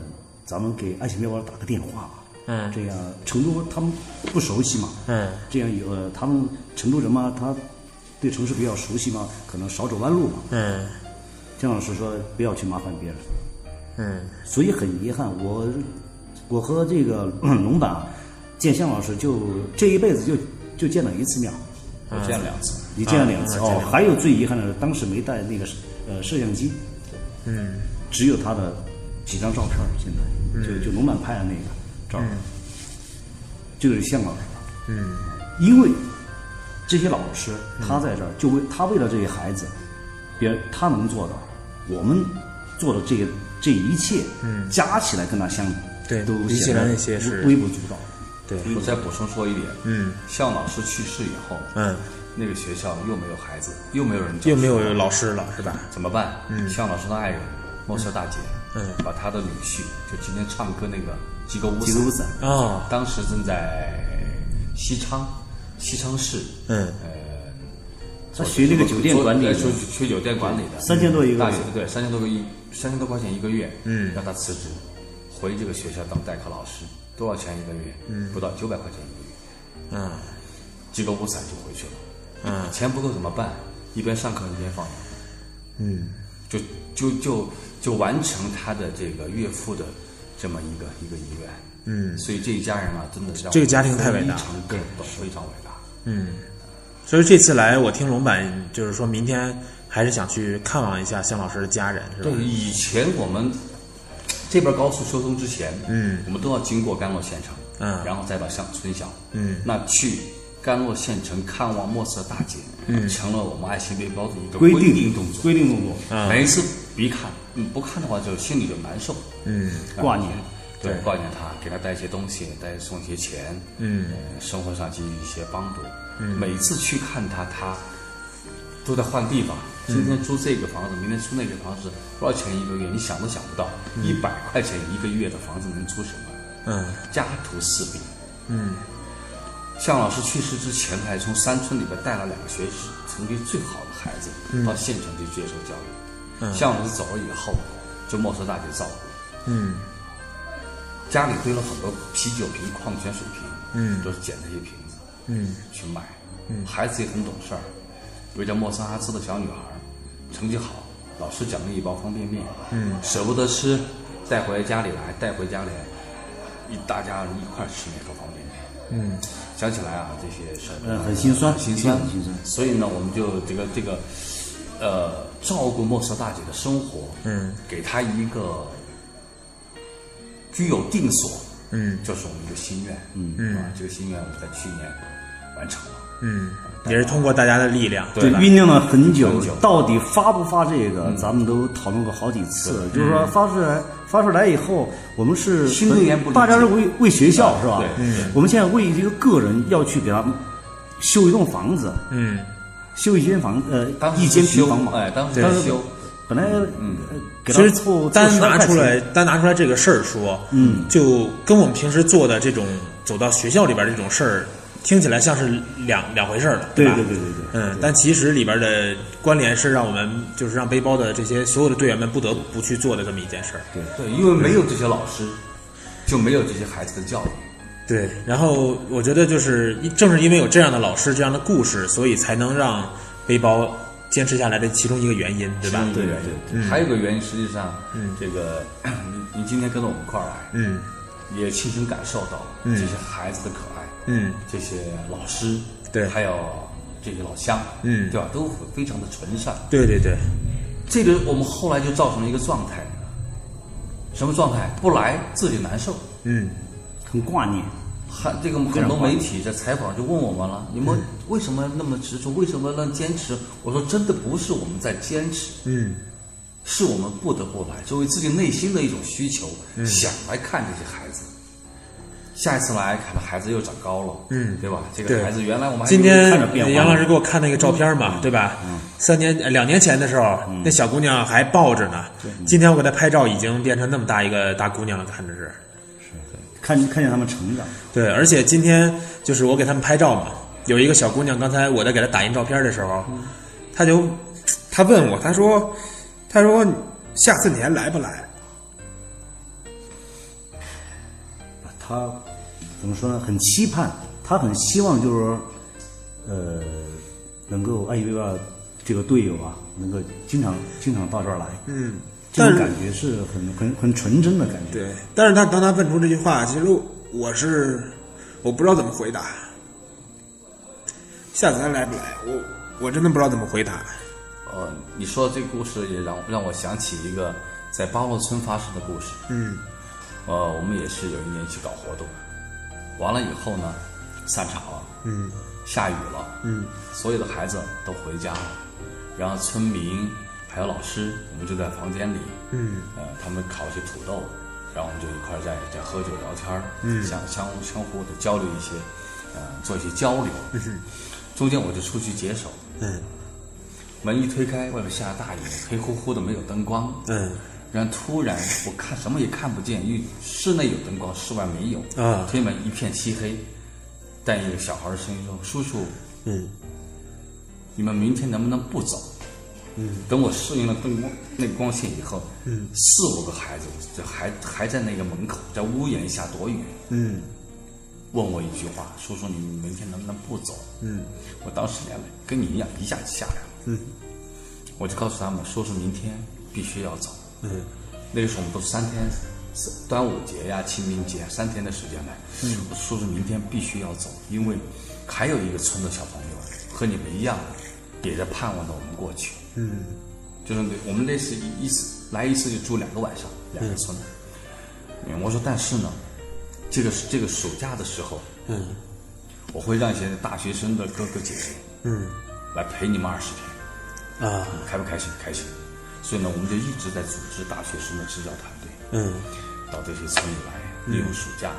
咱们给爱情面包打个电话吧，嗯。这样成都他们不熟悉嘛，嗯。这样有呃他们成都人嘛，他对城市比较熟悉嘛，可能少走弯路嘛。嗯。姜老师说不要去麻烦别人，嗯所以很遗憾，我我和这个 龙板啊见向老师就这一辈子就就见了一次面，我见了两次，你见了两次、啊哦。还有最遗憾的是，当时没带那个呃摄像机，嗯。只有他的几张照片儿，现在就就龙板拍的那个照片就，是向老师，嗯。因为这些老师他在这儿，就为他为了这些孩子，别人他能做到，我们做的这些这一切，嗯加起来跟他相比，对都比起显得来那些是微不足道。对。我再补充说一点，嗯。向老师去世以后，嗯。那个学校又没有孩子，又没有人又没有老师了是吧？怎么办？嗯。向老师的爱人莫瑟大姐，嗯。把她的女婿，就今天唱歌那个吉格乌吉格乌伞，啊当时正在西昌，西昌市，嗯。呃他学那个酒店管理学学酒店管理的，三千多一个大学，对，三千多个一三千多块钱一个月，嗯。让他辞职，回这个学校当代课老师，多少钱一个月？嗯，不到九百块钱一个月，嗯。几个雨伞就回去了，嗯。钱不够怎么办？一边上课一边放羊，嗯。就就就就完成他的这个岳父的这么一个一个遗愿。嗯。所以这一家人啊，真的是这个家庭太伟大。非常感动，非常伟大。嗯，所以这次来，我听龙板就是说明天还是想去看望一下向老师的家人，是吧对，？以前我们这边高速修通之前，嗯我们都要经过甘洛县城，嗯然后再把乡村小，嗯那去甘洛县城看望莫斯大姐，嗯成了我们爱心背包的一个规定定动作。规定动作，嗯每一次必看，嗯，不看的话就心里就难受，嗯挂念。对，对挂念他，给他带一些东西，带送一些钱，嗯呃，生活上给予一些帮助。嗯，每次去看他，他都在换地方。今天租这个房子，明天租那个房子，多少钱一个月？你想都想不到，一百块钱一个月的房子能租什么？嗯家徒四壁。嗯向老师去世之前，还从山村里边带了两个学习成绩最好的孩子到县城去接受教育。嗯向老师走了以后，就莫说大姐照顾。嗯家里堆了很多啤酒瓶、矿泉水瓶，嗯都是捡那些瓶子嗯去卖。孩子也很懂事儿，有个叫莫桑阿兹的小女孩，成绩好，老师奖励一包方便面，嗯，舍不得吃，带回家里来，带回家里来，一大家人一块吃那个方便面。嗯。想起来啊，这些事儿嗯很心酸很心酸，很心酸。所以呢，我们就这个这个，呃，照顾莫瑟大姐的生活，嗯，给她一个居有定所，嗯。就是我们一个心愿，嗯。嗯，这个心愿我们在去年完成了。嗯，也是通过大家的力量，对，酝酿了很久，到底发不发这个，咱们都讨论过好几次。就是说发出来，发出来以后，我们是新人员不理解大家是为为学校是吧？对嗯我们现在为一个个人要去给他修一栋房子，嗯修一间房，呃当，一间平房嘛。哎，当时修，本来嗯，其实单凑10块拿出来，单拿出来这个事儿说，嗯，就跟我们平时做的这种走到学校里边这种事儿，听起来像是两两回事儿了，吧？对对对对对嗯，但其实里边的关联是让我们就是让背包的这些所有的队员们不得不去做的这么一件事儿。对对，因为没有这些老师，就没有这些孩子的教育。对，然后我觉得就是正是因为有这样的老师、这样的故事，所以才能让背包坚持下来的其中一个原因，对吧？对对对，还有一个原因，实际上，嗯，这个你你今天跟着我们一块儿来，嗯也亲身感受到了嗯这些孩子的可爱，嗯这些老师，对还有这些老乡，嗯对吧？都非常的纯善。对对对，这个我们后来就造成了一个状态，什么状态？不来自己难受。嗯很挂念。还这个很多媒体在采访就问我们了，你们为什么那么执着？为什么那坚持？我说真的不是我们在坚持，嗯是我们不得不来，作为自己内心的一种需求，嗯想来看这些孩子。下一次来，可能孩子又长高了，嗯对吧？这个孩子原来我们今天杨老师给我看那个照片嘛，对吧？三年呃两年前的时候，那小姑娘还抱着呢。今天我给她拍照，已经变成那么大一个大姑娘了，看着是。是看看见他们成长，对，而且今天就是我给他们拍照嘛，有一个小姑娘，刚才我在给她打印照片的时候，她就她问我，她说，她说下次你还来不来？他怎么说呢？很期盼，他很希望就是说，呃，能够艾依维尔这个队友啊，能够经常经常到这儿来。嗯，这种感觉是很很很纯真的感觉。对，但是他当他问出这句话，其实我是我不知道怎么回答。下次还来不来？我我真的不知道怎么回答。呃，你说的这个故事也让让我想起一个在巴洛村发生的故事。嗯呃，我们也是有一年去搞活动，完了以后呢，散场了，嗯。下雨了，嗯。所有的孩子都回家了，然后村民还有老师，我们就在房间里，嗯。呃，他们烤一些土豆，然后我们就一块儿在在喝酒聊天儿，嗯。相相相互的交流一些，呃，做一些交流。中间我就出去解手，嗯。门一推开，外面下大雨，黑乎乎的，没有灯光。嗯然后突然我看什么也看不见，因为室内有灯光，室外没有。啊推门一片漆黑，但一个小孩的声音说：“叔叔，嗯你们明天能不能不走？”嗯，等我适应了灯光那个光线以后，嗯，四五个孩子就还还在那个门口，在屋檐下躲雨，嗯问我一句话：“叔叔，你明天能不能不走？”嗯我当时眼泪跟你一样一下就下来了。嗯，我就告诉他们，叔叔明天必须要走。嗯那个时候我们都三天，是端午节呀、清明节三天的时间来。嗯，我叔叔明天必须要走，因为还有一个村的小朋友和你们一样，也在盼望着我们过去。嗯就是我们那次一一次来一次就住两个晚上，两个村。嗯，我说但是呢，这个这个暑假的时候，嗯我会让一些大学生的哥哥姐姐嗯来陪你们二十天。啊开不开心？开心。所以呢，我们就一直在组织大学生的支教团队，嗯。到这些村里来，利用暑假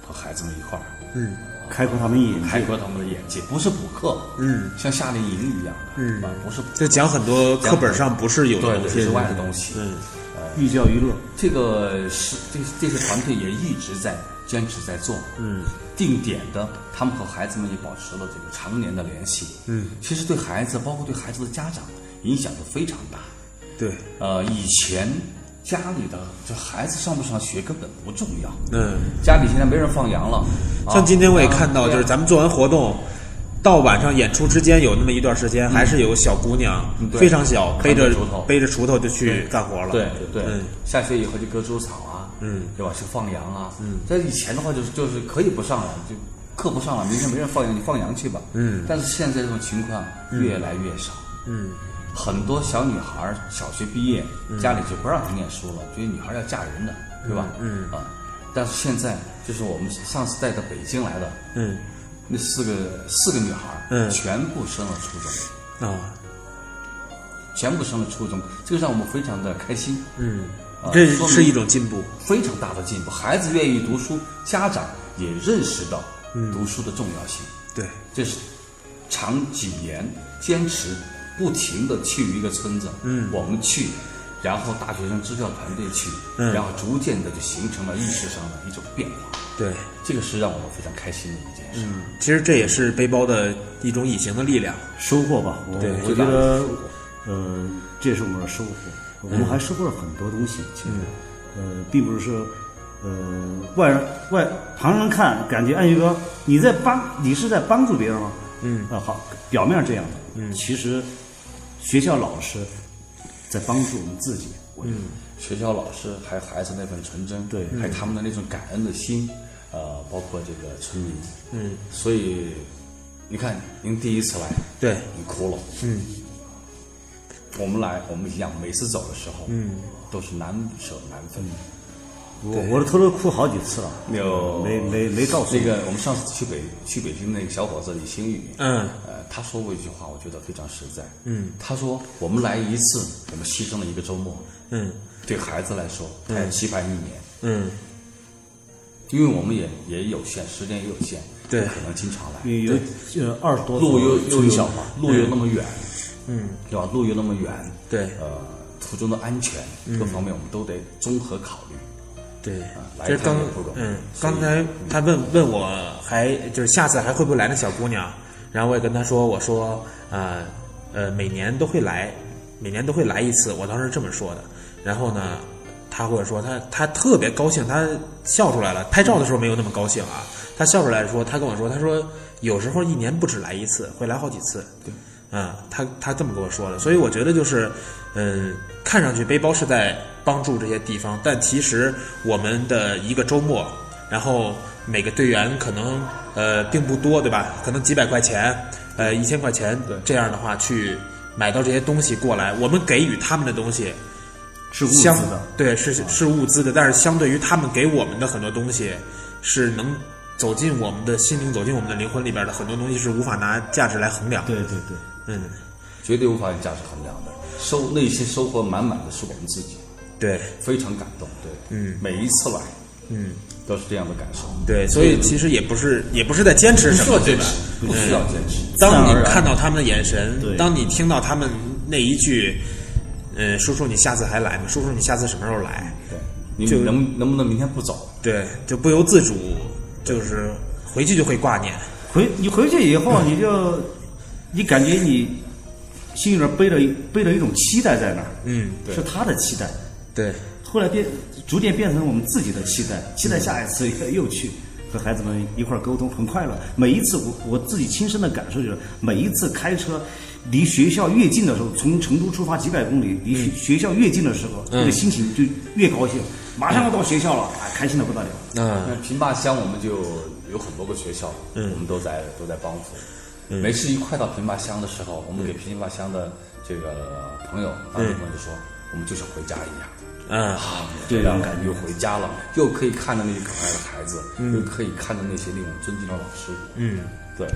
和孩子们一块儿嗯。开阔他们眼界。开阔他们的眼界，不是补课，嗯，像夏令营一样的，嗯。啊，不是补课。就讲很多课本上不是有的对东西对之外的东西，嗯。寓教于乐，这个是这这些团队也一直在坚持在做，嗯。定点的，他们和孩子们也保持了这个常年的联系。嗯，其实对孩子，包括对孩子的家长，影响都非常大。对，呃，以前家里的这孩子上不上学根本不重要，嗯。家里现在没人放羊了。啊像今天我也看到，啊就是咱们做完活动，到晚上演出之间有那么一段时间，还是有小姑娘嗯非常小，背着锄头背着锄头就去干活了。对对，嗯下学以后就割猪草啊，嗯，对吧？去放羊啊，嗯，在以前的话就是就是可以不上了，就课不上了，明天没人放羊，你放羊去吧，嗯但是现在这种情况越来越少，嗯很多小女孩小学毕业，家里就不让她念书了，觉得女孩要嫁人的，对吧？嗯。啊，但是现在就是我们上次带到北京来的嗯。那四个四个女孩，嗯。全部升了初中，啊全部升了初中，这个让我们非常的开心，嗯。啊，这说是一种进步。非常大的进步。孩子愿意读书，家长也认识到读书的重要性。对，这是长几年坚持，不停的去一个村子，嗯我们去，然后大学生支教团队去，嗯然后逐渐的就形成了意识上的一种变化。对，这个是让我们非常开心的一件事。嗯，其实这也是背包的一种隐形的力量。收获吧。我对我觉得，呃，这也是我们的收获。我们还收获了很多东西。其实，呃，并不是说，呃，外人外旁人看感觉，哎，宇哥，你在帮，你是在帮助别人吗？嗯啊，好，表面是这样的。嗯，其实学校老师在帮助我们自己。我觉得。学校老师还有孩子那份纯真，对。还有他们的那种感恩的心，呃，包括这个村民，嗯，所以你看，您第一次来，对，你哭了，嗯。我们来，我们一样，每次走的时候，嗯，都是难舍难分。我我都偷偷哭好几次了，有。没没没告诉那个我们上次去北去北京那个小伙子李星宇，嗯。呃，他说过一句话，我觉得非常实在。嗯，他说我们来一次，我们牺牲了一个周末，嗯。对孩子来说，他要期盼一年，嗯，因为我们也也有限，时间也有限，对不可能经常来。有呃二十多路又又小嘛，路又那么远，嗯，对吧？路又那么远，对。呃，途中的安全各方面我们都得综合考虑。对来，这刚嗯，刚才他问问我还就是下次还会不会来那小姑娘，然后我也跟他说，我说呃呃每年都会来，每年都会来一次，我当时这么说的。然后呢，他或者说他他特别高兴，他笑出来了。拍照的时候没有那么高兴啊，他笑出来说，他跟我说，他说有时候一年不止来一次，会来好几次。对，嗯，他他这么跟我说的，所以我觉得就是，嗯，看上去背包是在帮助这些地方，但其实我们的一个周末，然后每个队员可能呃并不多，对吧？可能几百块钱，呃一千块钱，对这样的话去买到这些东西过来，我们给予他们的东西。是物资相的。对，是是物资的，但是相对于他们给我们的很多东西，是能走进我们的心灵，走进我们的灵魂里边的很多东西是无法拿价值来衡量。对对对，嗯，绝对无法用价值衡量的。收内心收获满满的是我们自己，对，非常感动。对，嗯，每一次来嗯，都是这样的感受。对，所以其实也不是也不是在坚持什么，对吧？需要坚持，不需要坚持。当你看到他们的眼神对，当你听到他们那一句，嗯，叔叔你下次还来吗？叔叔你下次什么时候来？对，你就能能不能明天不走？对，就不由自主，就是回去就会挂念。回你回去以后，你就你感觉你心里边背着一背着一种期待在那儿，嗯，对是他的期待，对，后来变逐渐变成我们自己的期待，期待下一次又去和孩子们一块儿沟通，很快乐。每一次我我自己亲身的感受就是，每一次开车离学校越近的时候，从成都出发几百公里，离学学校越近的时候，那个心情就越高兴，马上要到学校了，啊，开心的不得了。嗯那平坝乡我们就有很多个学校，嗯我们都在都在帮扶。每次一快到平坝乡的时候，我们给平坝乡的这个朋友，当地朋友就说，我们就像回家一样。嗯，这样感觉又回家了，又可以看到那些可爱的孩子，又可以看到那些令我尊敬的老师。嗯对，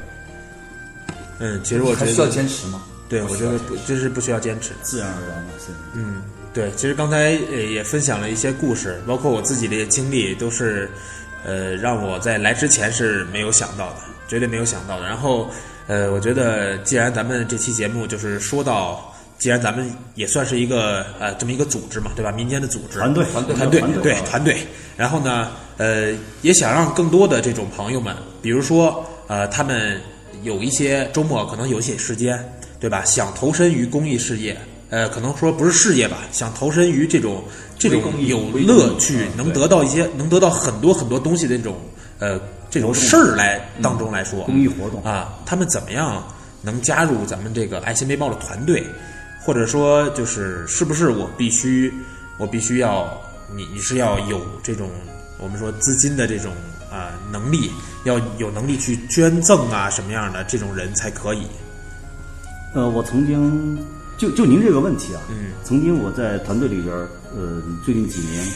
嗯，其实我觉还需要，坚持吗？对，我觉得不，就是不需要坚持。自然而然嘛，是。嗯，对，其实刚才呃也分享了一些故事，包括我自己的经历，都是呃让我在来之前是没有想到的，绝对没有想到的。然后呃，我觉得既然咱们这期节目就是说到，既然咱们也算是一个呃这么一个组织嘛，对吧？民间的组织。团队。团队。团队团队。对团队。然后呢，呃，也想让更多的这种朋友们，比如说呃，他们有一些周末可能有一些时间，对吧？想投身于公益事业，呃，可能说不是事业吧，想投身于这种这种有乐趣嗯，能得到一些能得到很多很多东西的这种呃这种事儿来当中来说，公益活动。啊，他们怎么样能加入咱们这个爱心背包的团队，或者说就是是不是我必须我必须要你你是要有这种我们说资金的这种啊、能力，要有能力去捐赠啊什么样的这种人才可以。呃，我曾经就就您这个问题啊，嗯，曾经我在团队里边儿，呃，最近几年，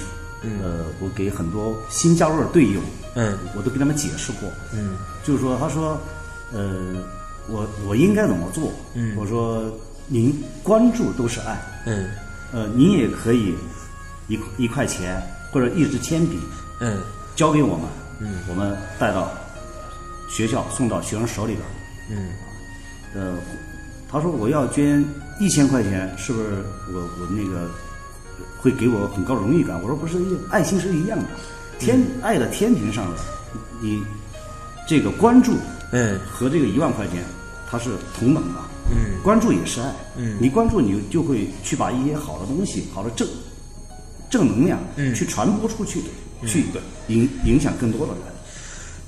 呃，我给很多新加入的队友，嗯。我都跟他们解释过，嗯。就是说，他说，呃，我我应该怎么做？嗯。我说，您关注都是爱，嗯。呃，您也可以一一块钱或者一支铅笔嗯。交给我们，嗯。我们带到学校送到学生手里边。嗯。呃，他说我要捐一千块钱，是不是我我那个会给我很高荣誉感？我说不是，爱心是一样的，天、爱的天平上的，你这个关注嗯。和这个一万块钱它是同等的，嗯关注也是爱，嗯你关注你就会去把一些好的东西、好的正正能量，嗯去传播出去，去影影响更多的人。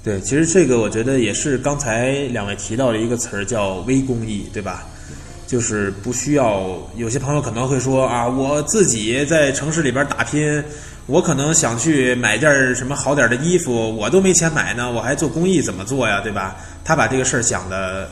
对，其实这个我觉得也是刚才两位提到的一个词儿，叫微公益，对吧？就是不需要，有些朋友可能会说啊，我自己在城市里边打拼，我可能想去买件儿什么好点儿的衣服，我都没钱买呢，我还做公益怎么做呀，对吧？他把这个事儿想的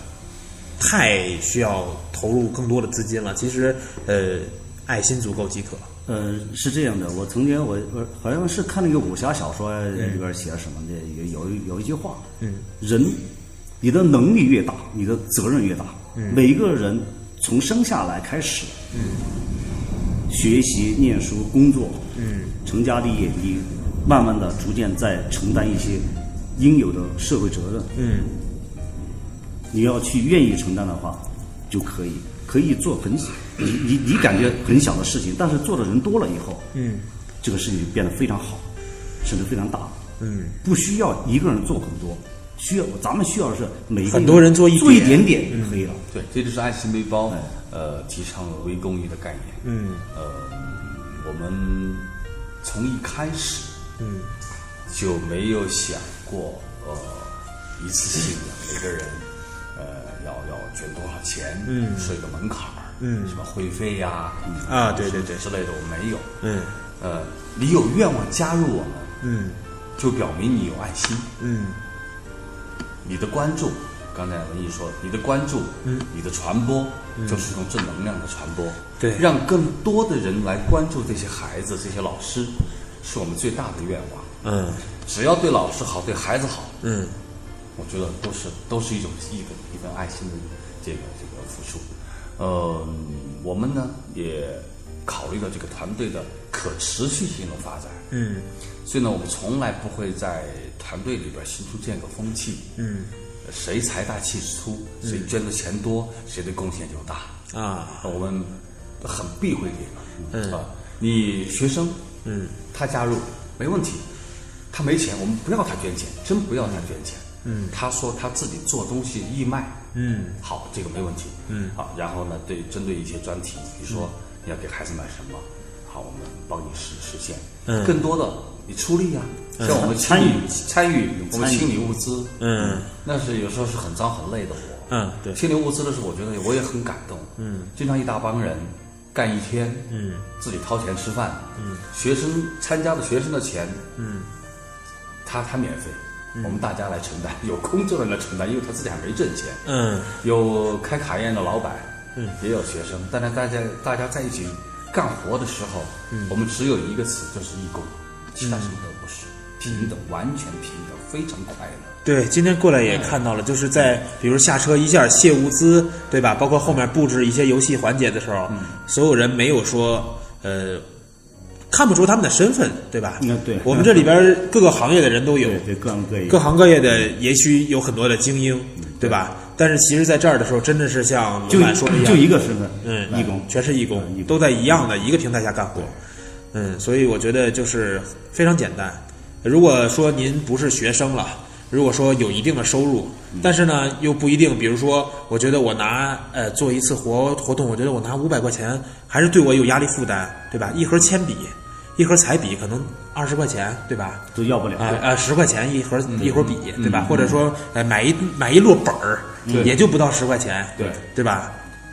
太需要投入更多的资金了。其实，呃，爱心足够即可。呃，是这样的，我曾经我我好像是看那个武侠小说里边写什么的，有有有一句话，嗯，人你的能力越大，你的责任越大。嗯每一个人从生下来开始，嗯，学习、念书、工作，嗯成家立业，你慢慢的逐渐在承担一些应有的社会责任。嗯你要去愿意承担的话，就可以可以做很小，你你你感觉很小的事情，但是做的人多了以后，嗯。这个事情就变得非常好，甚至非常大。嗯。不需要一个人做很多，需要咱们需要的是每一个很多人做一做一点点点就可以了。对，这就是爱心背包嗯，呃，提倡了微公益的概念。嗯。呃，我们从一开始嗯。就没有想过，呃，一次性的每个人，捐多少钱，嗯。设一个门槛儿，嗯。什么会费呀，啊对对对。之类的，我没有。嗯。呃，你有愿望加入我们，嗯。就表明你有爱心。嗯。你的关注，刚才文艺说，你的关注，嗯，你的传播，就是一种正能量的传播，对。让更多的人来关注这些孩子、这些老师，是我们最大的愿望。嗯。只要对老师好，对孩子好，嗯我觉得都是都是一种一份一份爱心的这个这个付出。呃，我们呢也考虑到这个团队的可持续性的发展，嗯所以呢，我们从来不会在团队里边形成这样一个风气，嗯谁财大气粗，谁捐的钱多，谁的贡献就大。啊我们很避讳这个，嗯啊，你学生嗯他加入没问题，他没钱，我们不要他捐钱，真不要他捐钱。嗯他说他自己做东西义卖，嗯。好，这个没问题。嗯。好，然后呢，对针对一些专题，比如说你要给孩子买什么，好，我们帮你实实现。嗯。更多的你出力呀、像我们参与。参与我们清理物资，嗯。那是有时候是很脏很累的活。嗯对。清理物资的时候，我觉得我也很感动。嗯。经常一大帮人干一天，嗯。自己掏钱吃饭，嗯，学生参加的学生的钱，嗯。他他免费，我们大家来承担，有工作的人来承担，因为他自己还没挣钱。嗯有开卡宴的老板，嗯，也有学生，但是大家大家在一起干活的时候，嗯，我们只有一个词，就是义工，其他什么都不是。平等，完全平等，非常快乐。对，今天过来也看到了，就是在比如下车一下卸物资，对吧？包括后面布置一些游戏环节的时候，所有人没有说呃看不出他们的身份，对吧？那对我们这里边各个行业的人都有，各行各业，各行各业的也许有很多的精英，对吧？但是其实在这儿的时候，真的是像就老板说的一样，就一个身份，嗯，义工，全是义工嗯义，工都在一样的一个平台下干活。嗯，所以我觉得就是非常简单。如果说您不是学生了，如果说有一定的收入，但是呢又不一定，比如说，我觉得我拿呃做一次活活动，我觉得我拿五百块钱还是对我有压力负担，对吧？一盒铅笔，一盒彩笔可能二十块钱，对吧？都要不了。啊啊，十块钱一盒一盒笔，对吧？或者说，呃，买一买一摞本儿，也就不到十块钱，对对吧？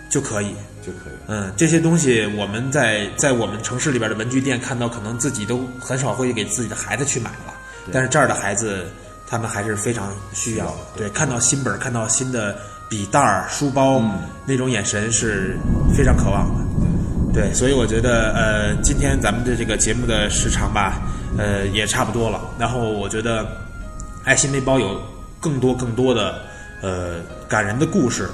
就可以。就可以。嗯，这些东西我们在在我们城市里边的文具店看到，可能自己都很少会给自己的孩子去买了，但是这儿的孩子他们还是非常需要的。对，看到新本儿，看到新的笔袋儿、书包，那种眼神是非常渴望的。对，所以我觉得，呃，今天咱们的这个节目的时长吧，呃，也差不多了。然后我觉得，爱心背包有更多更多的呃感人的故事，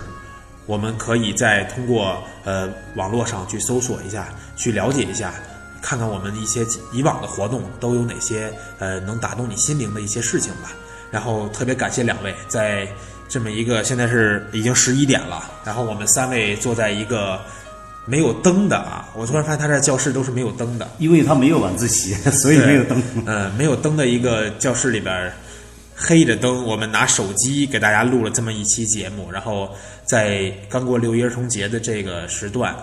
我们可以再通过呃网络上去搜索一下，去了解一下，看看我们一些以往的活动都有哪些呃能打动你心灵的一些事情吧。然后特别感谢两位，在这么一个现在是已经十一点了，然后我们三位坐在一个没有灯的啊，我突然发现他这教室都是没有灯的，因为他没有晚自习，所以没有灯。嗯，没有灯的一个教室里边儿，黑着灯，我们拿手机给大家录了这么一期节目，然后在刚过六一儿童节的这个时段，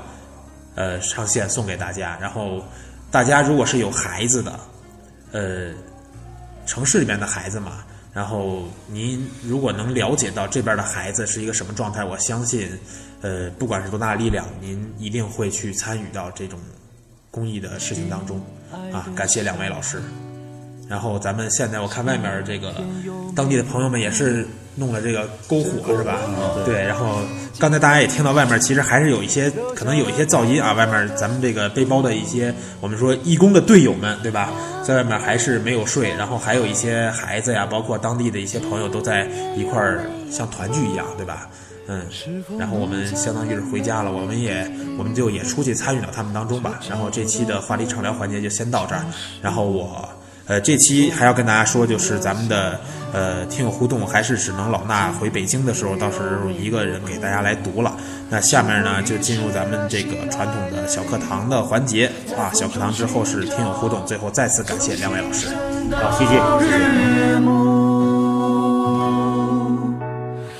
呃，上线送给大家。然后大家如果是有孩子的，呃，城市里面的孩子嘛，然后您如果能了解到这边的孩子是一个什么状态，我相信，呃，不管是多大的力量，您一定会去参与到这种公益的事情当中啊！感谢两位老师。然后咱们现在我看外面这个当地的朋友们也是弄了这个篝火是吧？对。然后刚才大家也听到外面其实还是有一些可能有一些噪音啊，外面咱们这个背包的一些我们说义工的队友们对吧，在外面还是没有睡，然后还有一些孩子呀，包括当地的一些朋友都在一块儿像团聚一样对吧？嗯，然后我们相当于是回家了，我们也我们就也出去参与到他们当中吧。然后这期的话题畅聊环节就先到这儿，然后我。呃，这期还要跟大家说，就是咱们的呃听友互动，还是只能老衲回北京的时候，到时候一个人给大家来读了。那下面呢，就进入咱们这个传统的小课堂的环节啊。小课堂之后是听友互动，最后再次感谢两位老师。好，谢谢，谢谢。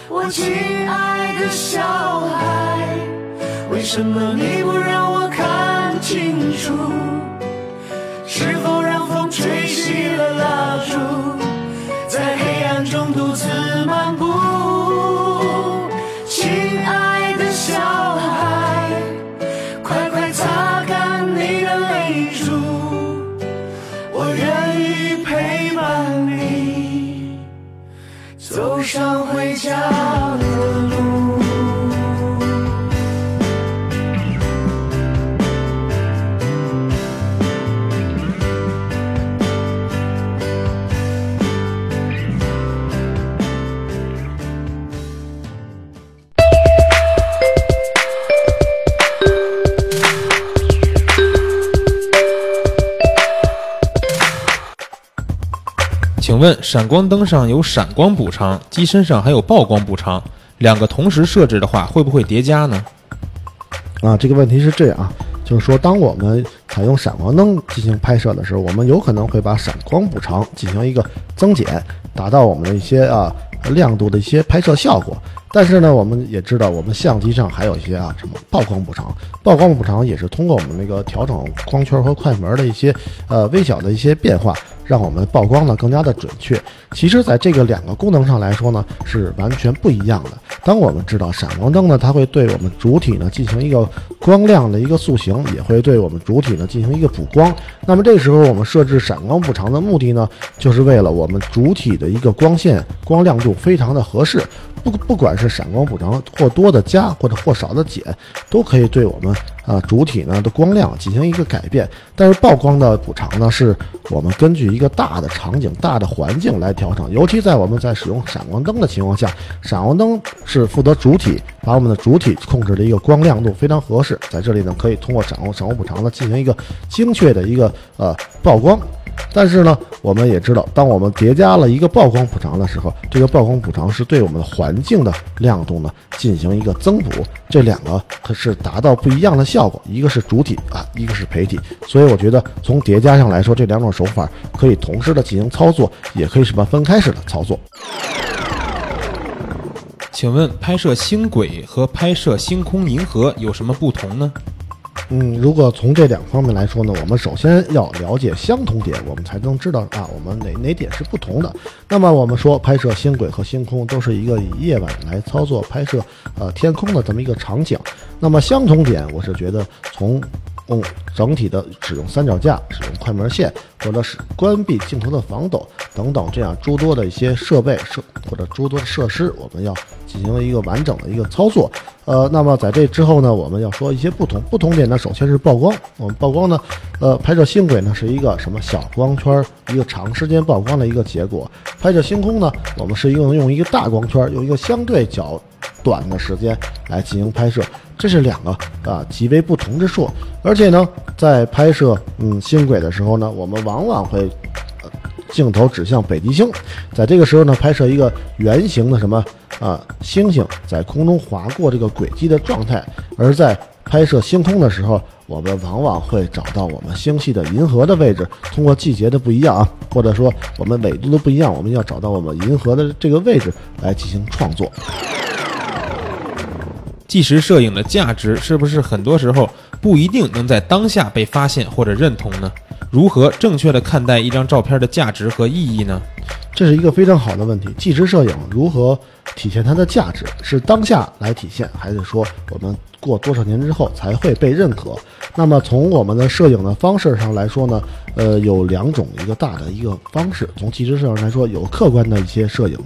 我亲爱的小孩，为什么你不让我看清楚？是否让风吹熄了蜡烛，在黑暗中独自漫步？问闪光灯上有闪光补偿，机身上还有曝光补偿，两个同时设置的话，会不会叠加呢？啊，这个问题是这样啊，就是说，当我们采用闪光灯进行拍摄的时候，我们有可能会把闪光补偿进行一个增减，达到我们的一些啊亮度的一些拍摄效果。但是呢，我们也知道，我们相机上还有一些啊什么曝光补偿，曝光补偿也是通过我们那个调整光圈和快门的一些呃微小的一些变化，让我们曝光呢更加的准确。其实，在这个两个功能上来说呢，是完全不一样的。当我们知道闪光灯呢，它会对我们主体呢进行一个光亮的一个塑形，也会对我们主体呢进行一个补光。那么这时候我们设置闪光补偿的目的呢，就是为了我们主体的一个光线光亮度非常的合适，不不管是闪光补偿或多的加或者或少的减，都可以对我们啊主体呢的光亮进行一个改变。但是曝光的补偿呢，是我们根据一个大的场景、大的环境来调整。尤其在我们在使用闪光灯的情况下，闪光灯是负责主体把我们的主体控制的一个光亮度非常合适。在这里呢，可以通过闪光闪光补偿呢进行一个精确的一个呃曝光。但是呢，我们也知道，当我们叠加了一个曝光补偿的时候，这个曝光补偿是对我们的环境的亮度呢进行一个增补，这两个可是达到不一样的效效果，一个是主体啊，一个是陪体，所以我觉得从叠加上来说，这两种手法可以同时的进行操作，也可以什么分开式的操作。请问拍摄星轨和拍摄星空银河有什么不同呢？嗯，如果从这两方面来说呢，我们首先要了解相同点，我们才能知道啊，我们哪哪点是不同的。那么我们说拍摄星轨和星空都是一个以夜晚来操作拍摄呃天空的这么一个场景。那么相同点，我是觉得从嗯整体的使用三脚架、使用快门线，或者是关闭镜头的防抖等等这样诸多的一些设备设或者诸多的设施，我们要进行了一个完整的一个操作。呃，那么在这之后呢，我们要说一些不同不同点呢，首先是曝光。我们曝光呢，呃，拍摄星轨呢是一个什么小光圈，一个长时间曝光的一个结果；拍摄星空呢，我们是用用一个大光圈，用一个相对较短的时间来进行拍摄，这是两个啊极为不同之处。而且呢，在拍摄嗯星轨的时候呢，我们往往会。呃镜头指向北极星，在这个时候呢，拍摄一个圆形的什么啊星星在空中划过这个轨迹的状态；而在拍摄星空的时候，我们往往会找到我们星系的银河的位置，通过季节的不一样啊，或者说我们纬度的不一样，我们要找到我们银河的这个位置来进行创作。纪实摄影的价值是不是很多时候不一定能在当下被发现或者认同呢？如何正确的看待一张照片的价值和意义呢？这是一个非常好的问题。纪实摄影如何体现它的价值？是当下来体现，还是说我们过多少年之后才会被认可？那么从我们的摄影的方式上来说呢，呃，有两种一个大的一个方式。从纪实摄影来说，有客观的一些摄影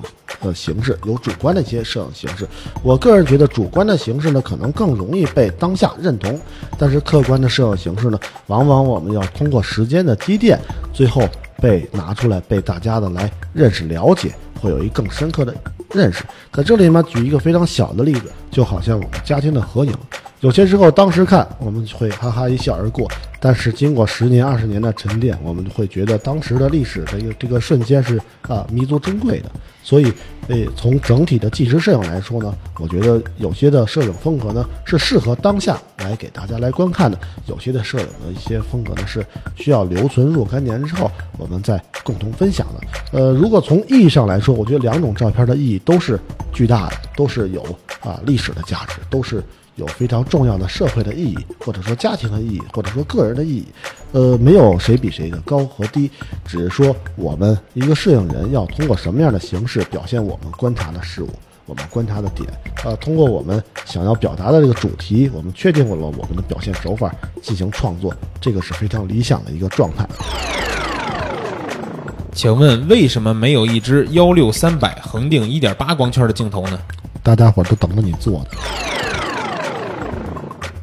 的形式，有主观的一些摄影形式。我个人觉得主观的形式呢，可能更容易被当下认同，但是客观的摄影形式呢，往往我们要通过时间间的积淀，最后被拿出来被大家的来认识了解，会有一更深刻的认识。在这里呢，举一个非常小的例子，就好像我们家庭的合影，有些时候当时看我们会哈哈一笑而过，但是经过十年、二十年的沉淀，我们会觉得当时的历史的一个这个瞬间是啊弥足珍贵的。所以，诶，从整体的纪实摄影来说呢，我觉得有些的摄影风格呢是适合当下来给大家来观看的，有些的摄影的一些风格呢是需要留存若干年之后我们再共同分享的。呃，如果从意义上来说，我觉得两种照片的意义都是巨大的，都是有啊历史的价值，都是。有非常重要的社会的意义，或者说家庭的意义，或者说个人的意义，呃，没有谁比谁的高和低，只是说我们一个摄影人要通过什么样的形式表现我们观察的事物，我们观察的点，呃，通过我们想要表达的这个主题，我们确定了我们的表现手法进行创作，这个是非常理想的一个状态。请问为什么没有一支幺六三百恒定一点八光圈的镜头呢？大家伙儿都等着你做呢。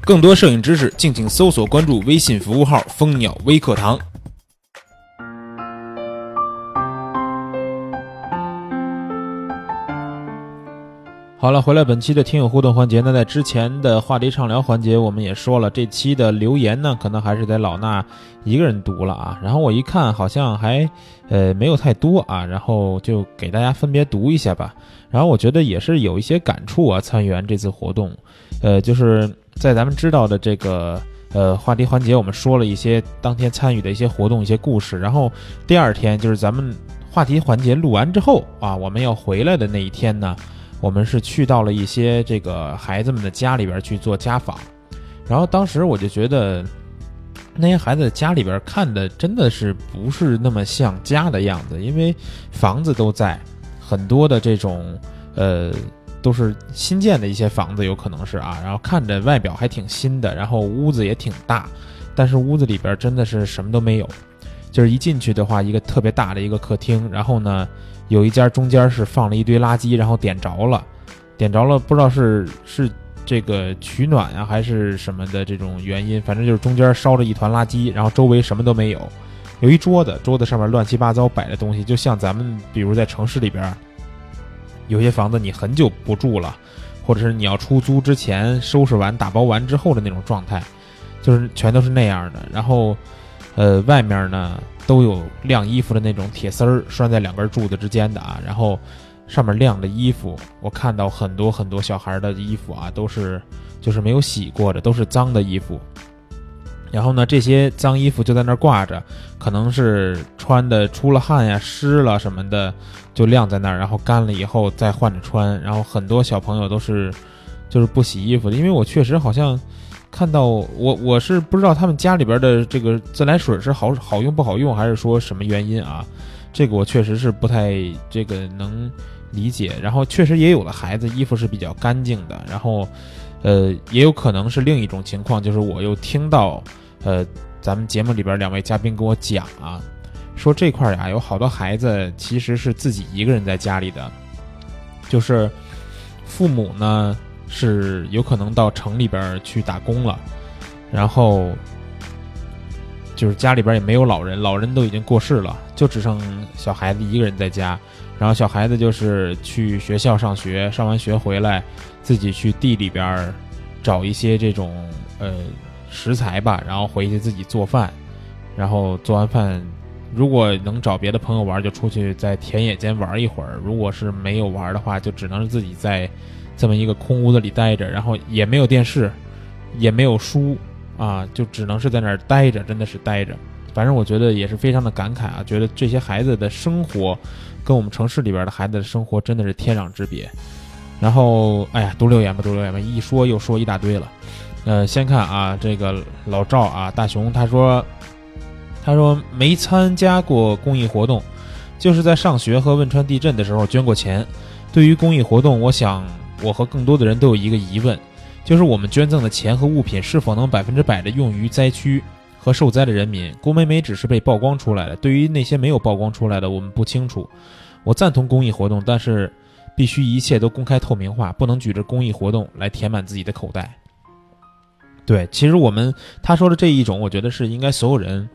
更多摄影知识，敬请搜索关注微信服务号“蜂鸟微课堂”。好了，回来本期的听友互动环节。那在之前的话题畅聊环节，我们也说了，这期的留言呢，可能还是得老衲一个人读了啊。然后我一看，好像还呃没有太多啊，然后就给大家分别读一下吧。然后我觉得也是有一些感触啊，参与完这次活动，呃，就是在咱们知道的这个呃话题环节，我们说了一些当天参与的一些活动、一些故事。然后第二天就是咱们话题环节录完之后啊，我们要回来的那一天呢。我们是去到了一些这个孩子们的家里边去做家访，然后当时我就觉得，那些孩子家里边看的真的是不是那么像家的样子，因为房子都在，很多的这种呃都是新建的一些房子，有可能是啊，然后看着外表还挺新的，然后屋子也挺大，但是屋子里边真的是什么都没有，就是一进去的话，一个特别大的一个客厅，然后呢。有一家中间是放了一堆垃圾，然后点着了，点着了，不知道是是这个取暖呀、还是什么的这种原因，反正就是中间烧着一团垃圾，然后周围什么都没有，有一桌子，桌子上面乱七八糟摆的东西，就像咱们比如在城市里边，有些房子你很久不住了，或者是你要出租之前收拾完打包完之后的那种状态，就是全都是那样的。然后，呃，外面呢都有晾衣服的那种铁丝儿拴在两根柱子之间的啊，然后上面晾的衣服，我看到很多很多小孩的衣服啊，都是就是没有洗过的，都是脏的衣服。然后呢，这些脏衣服就在那儿挂着，可能是穿的出了汗呀、湿了什么的，就晾在那儿，然后干了以后再换着穿。然后很多小朋友都是就是不洗衣服的，因为我确实好像看到我我是不知道他们家里边的这个自来水是好好用不好用，还是说什么原因啊？这个我确实是不太这个能理解。然后确实也有的孩子衣服是比较干净的，然后呃也有可能是另一种情况，就是我又听到呃咱们节目里边两位嘉宾跟我讲啊，说这块儿呀有好多孩子其实是自己一个人在家里的，就是父母呢是有可能到城里边去打工了，然后就是家里边也没有老人，老人都已经过世了，就只剩小孩子一个人在家。然后小孩子就是去学校上学，上完学回来，自己去地里边找一些这种呃食材吧，然后回去自己做饭，然后做完饭，如果能找别的朋友玩，就出去在田野间玩一会儿；如果是没有玩的话，就只能是自己在这么一个空屋子里待着，然后也没有电视，也没有书啊，就只能是在那儿待着，真的是待着。反正我觉得也是非常的感慨啊，觉得这些孩子的生活跟我们城市里边的孩子的生活真的是天壤之别。然后，哎呀，读留言吧，读留言吧，一说又说一大堆了。呃，先看啊，这个老赵啊，大熊他说，他说没参加过公益活动，就是在上学和汶川地震的时候捐过钱。对于公益活动，我想我和更多的人都有一个疑问，就是我们捐赠的钱和物品是否能百分之百的用于灾区和受灾的人民？郭美美只是被曝光出来的，对于那些没有曝光出来的，我们不清楚。我赞同公益活动，但是必须一切都公开透明化，不能举着公益活动来填满自己的口袋。对，其实我们他说的这一种，我觉得是应该所有人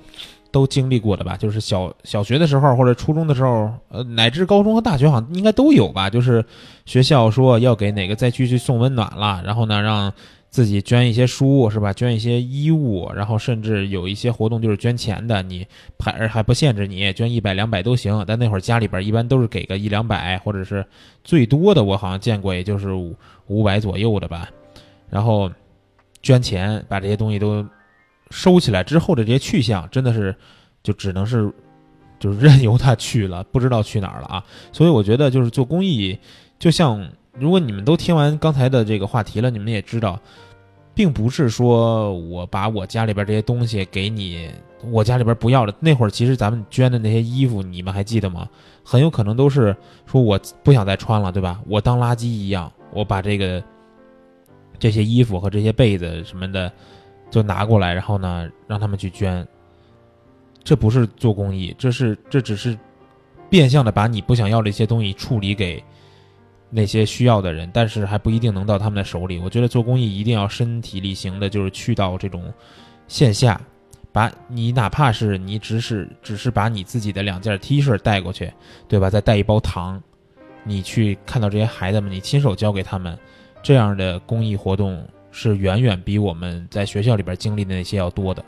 都经历过的吧。就是小小学的时候或者初中的时候，呃，乃至高中和大学，好像应该都有吧。就是学校说要给哪个灾区去送温暖了，然后呢，让自己捐一些书，是吧？捐一些衣物，然后甚至有一些活动就是捐钱的，你还还不限制你捐一百两百都行。但那会儿家里边一般都是给个一两百，或者是最多的我好像见过也就是五五百左右的吧。然后捐钱把这些东西都收起来之后的这些去向，真的是就只能是就是任由它去了，不知道去哪儿了啊。所以我觉得就是做公益，就像如果你们都听完刚才的这个话题了，你们也知道，并不是说我把我家里边这些东西给你，我家里边不要了。那会儿其实咱们捐的那些衣服，你们还记得吗？很有可能都是说我不想再穿了，对吧？我当垃圾一样，我把这个这些衣服和这些被子什么的就拿过来，然后呢让他们去捐。这不是做公益，这是这只是变相的把你不想要的一些东西处理给那些需要的人，但是还不一定能到他们的手里。我觉得做公益一定要身体力行的，就是去到这种线下，把你哪怕是你只是只是把你自己的两件 T 恤带过去，对吧？再带一包糖，你去看到这些孩子们，你亲手交给他们，这样的公益活动是远远比我们在学校里边经历的那些要多的。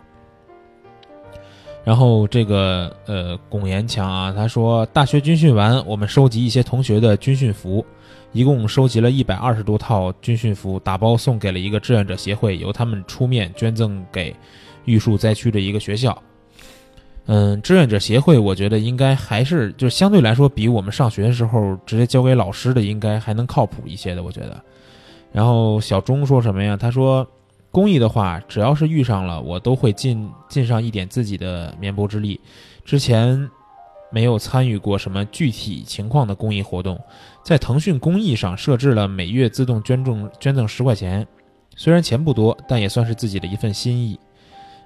然后这个呃，龚延强啊，他说大学军训完，我们收集一些同学的军训服，一共收集了一百二十多套军训服，打包送给了一个志愿者协会，由他们出面捐赠给玉树灾区的一个学校。嗯，志愿者协会，我觉得应该还是就相对来说，比我们上学的时候直接交给老师的，应该还能靠谱一些的，我觉得。然后小钟说什么呀？他说。公益的话，只要是遇上了，我都会尽尽上一点自己的绵薄之力。之前没有参与过什么具体情况的公益活动，在腾讯公益上设置了每月自动捐赠捐赠十块钱，虽然钱不多，但也算是自己的一份心意。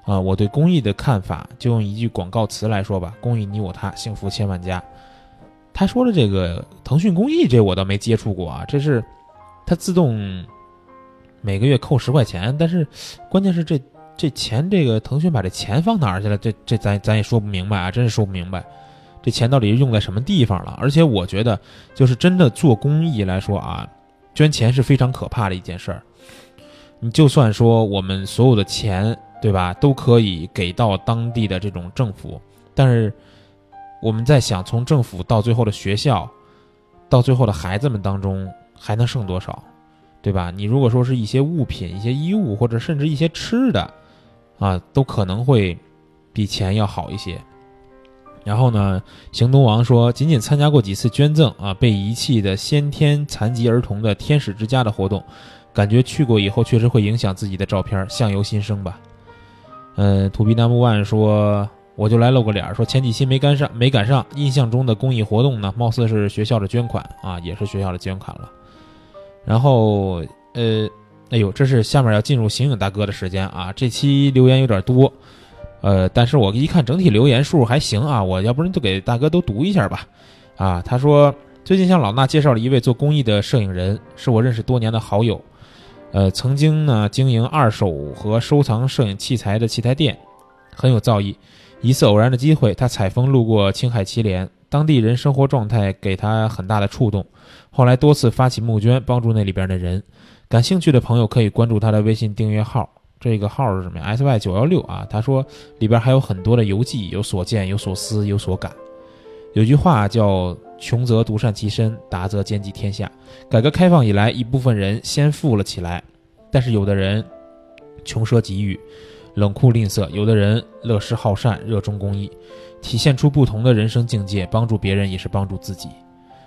啊，我对公益的看法，就用一句广告词来说吧：公益你我他，幸福千万家。他说的这个腾讯公益，这我倒没接触过啊，这是它自动每个月扣十块钱，但是 关键是这这钱，这个腾讯把这钱放哪儿去了？这这咱咱也说不明白啊，真是说不明白。这钱到底是用在什么地方了？而且我觉得，就是真的做公益来说啊，捐钱是非常可怕的一件事儿。你就算说我们所有的钱，对吧，都可以给到当地的这种政府，但是我们在想，从政府到最后的学校，到最后的孩子们当中，还能剩多少？对吧？你如果说是一些物品、一些衣物，或者甚至一些吃的，啊，都可能会比钱要好一些。然后呢，行动王说，仅仅参加过几次捐赠啊，被遗弃的先天残疾儿童的天使之家的活动，感觉去过以后确实会影响自己的照片，相由心生吧。嗯，土逼 number one 说，我就来露个脸，说前几期没赶上，没赶上。印象中的公益活动呢，貌似是学校的捐款啊，也是学校的捐款了。然后，呃，哎呦，这是下面要进入刑警大哥的时间啊！这期留言有点多，呃，但是我一看整体留言数还行啊，我要不然就给大哥都读一下吧。啊，他说最近向老衲介绍了一位做公益的摄影人，是我认识多年的好友，呃，曾经呢经营二手和收藏摄影器材的器材店，很有造诣。一次偶然的机会，他采风路过青海祁连，当地人生活状态给他很大的触动。后来多次发起募捐，帮助那里边的人。感兴趣的朋友可以关注他的微信订阅号，这个号是什么呀？sy 九幺六啊。他说里边还有很多的游记，有所见，有所思，有所感。有句话叫“穷则独善其身，达则兼济天下”。改革开放以来，一部分人先富了起来，但是有的人穷奢极欲、冷酷吝啬；有的人乐施好善、热衷公益，体现出不同的人生境界。帮助别人也是帮助自己。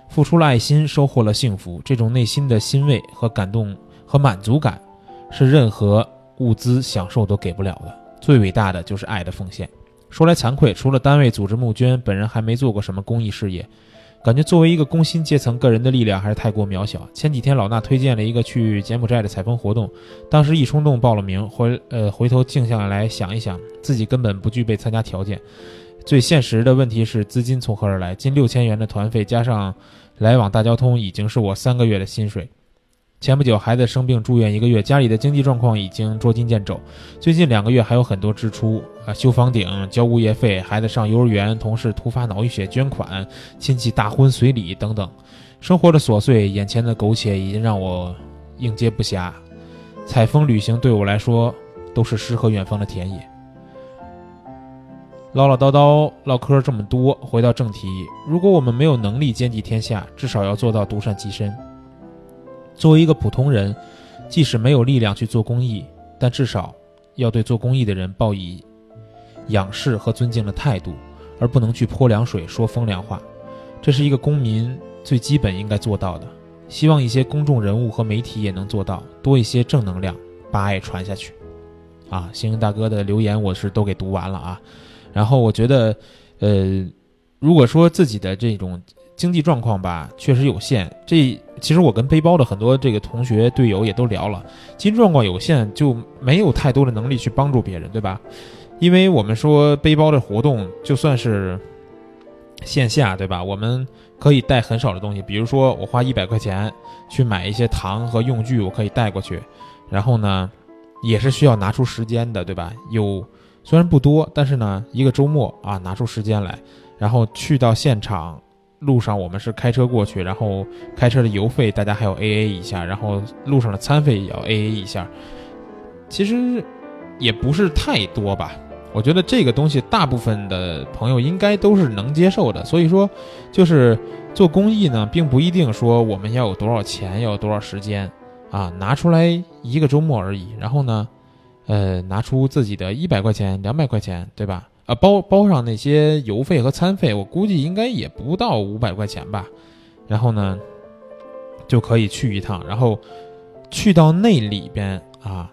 付出了爱心，收获了幸福，这种内心的欣慰和感动和满足感，是任何物资享受都给不了的。最伟大的就是爱的奉献。说来惭愧，除了单位组织募捐，本人还没做过什么公益事业，感觉作为一个工薪阶层，个人的力量还是太过渺小。前几天老衲推荐了一个去柬埔寨的采风活动，当时一冲动报了名，回呃回头静下来想一想，自己根本不具备参加条件。最现实的问题是资金从何而来？近六千元的团费加上来往大交通，已经是我三个月的薪水。前不久孩子生病住院一个月，家里的经济状况已经捉襟见肘。最近两个月还有很多支出啊，修房顶、交物业费、孩子上幼儿园、同事突发脑溢血捐款、亲戚大婚随礼等等，生活的琐碎，眼前的苟且已经让我应接不暇。采风旅行对我来说都是诗和远方的田野。唠唠叨叨唠嗑这么多，回到正题，如果我们没有能力兼济天下，至少要做到独善其身。作为一个普通人，即使没有力量去做公益，但至少要对做公益的人报以仰视和尊敬的态度，而不能去泼凉水、说风凉话。这是一个公民最基本应该做到的。希望一些公众人物和媒体也能做到，多一些正能量，把爱传下去。啊，星星大哥的留言我是都给读完了啊。然后我觉得，呃，如果说自己的这种经济状况吧，确实有限。这其实我跟背包的很多这个同学队友也都聊了，经济状况有限，就没有太多的能力去帮助别人，对吧？因为我们说背包的活动，就算是线下，对吧？我们可以带很少的东西，比如说我花一百块钱去买一些糖和用具，我可以带过去。然后呢，也是需要拿出时间的，对吧？有。虽然不多，但是呢，一个周末啊，拿出时间来，然后去到现场，路上我们是开车过去，然后开车的油费大家还要 A A 一下，然后路上的餐费也要 A A 一下，其实也不是太多吧。我觉得这个东西大部分的朋友应该都是能接受的。所以说，就是做公益呢，并不一定说我们要有多少钱，要有多少时间啊，拿出来一个周末而已。然后呢？呃，拿出自己的一百块钱、两百块钱，对吧？啊，包包上那些油费和餐费，我估计应该也不到五百块钱吧。然后呢，就可以去一趟。然后去到那里边啊，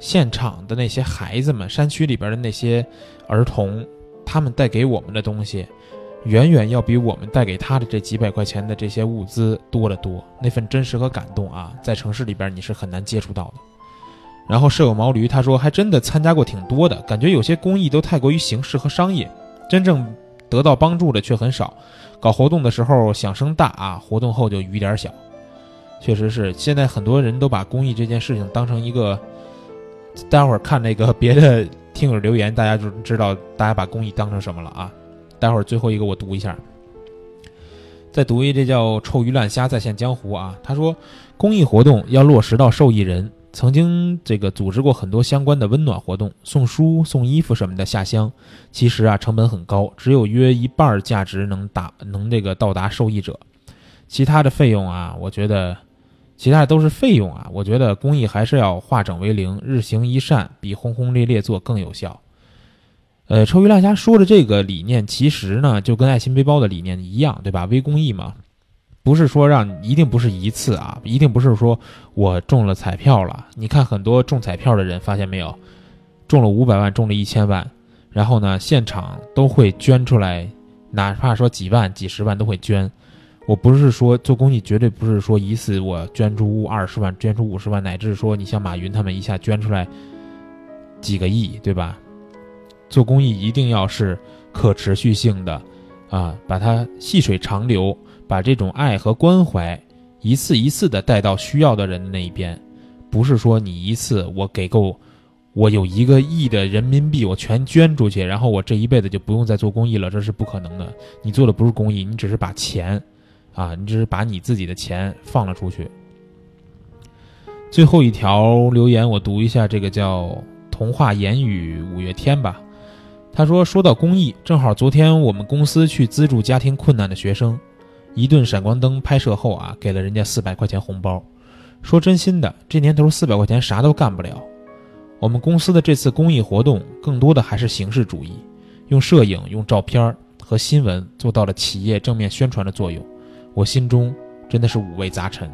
现场的那些孩子们，山区里边的那些儿童，他们带给我们的东西，远远要比我们带给他的这几百块钱的这些物资多得多。那份真实和感动啊，在城市里边你是很难接触到的。然后舍友毛驴他说还真的参加过挺多的，感觉有些公益都太过于形式和商业，真正得到帮助的却很少。搞活动的时候响声大啊，活动后就雨点小。确实是，现在很多人都把公益这件事情当成一个，待会儿看那个别的听友留言，大家就知道大家把公益当成什么了啊。待会儿最后一个我读一下，再读一这叫臭鱼烂虾再现江湖啊。他说，公益活动要落实到受益人。曾经这个组织过很多相关的温暖活动，送书、送衣服什么的下乡。其实啊，成本很高，只有约一半价值能达能这个到达受益者，其他的费用啊，我觉得，其他的都是费用啊。我觉得公益还是要化整为零，日行一善比轰轰烈烈做更有效。呃，臭鱼烂虾说的这个理念，其实呢就跟爱心背包的理念一样，对吧？微公益嘛。不是说让一定不是一次啊，一定不是说我中了彩票了。你看很多中彩票的人，发现没有，中了五百万，中了一千万，然后呢，现场都会捐出来，哪怕说几万、几十万都会捐。我不是说做公益绝对不是说一次我捐出二十万、捐出五十万，乃至说你像马云他们一下捐出来几个亿，对吧？做公益一定要是可持续性的啊，把它细水长流。把这种爱和关怀一次一次的带到需要的人那一边，不是说你一次我给够，我有一个亿的人民币我全捐出去，然后我这一辈子就不用再做公益了，这是不可能的。你做的不是公益，你只是把钱，啊，你只是把你自己的钱放了出去。最后一条留言我读一下，这个叫童话言语五月天吧，他说说到公益，正好昨天我们公司去资助家庭困难的学生。一顿闪光灯拍摄后啊，给了人家四百块钱红包。说真心的，这年头四百块钱啥都干不了。我们公司的这次公益活动，更多的还是形式主义，用摄影、用照片和新闻做到了企业正面宣传的作用。我心中真的是五味杂陈。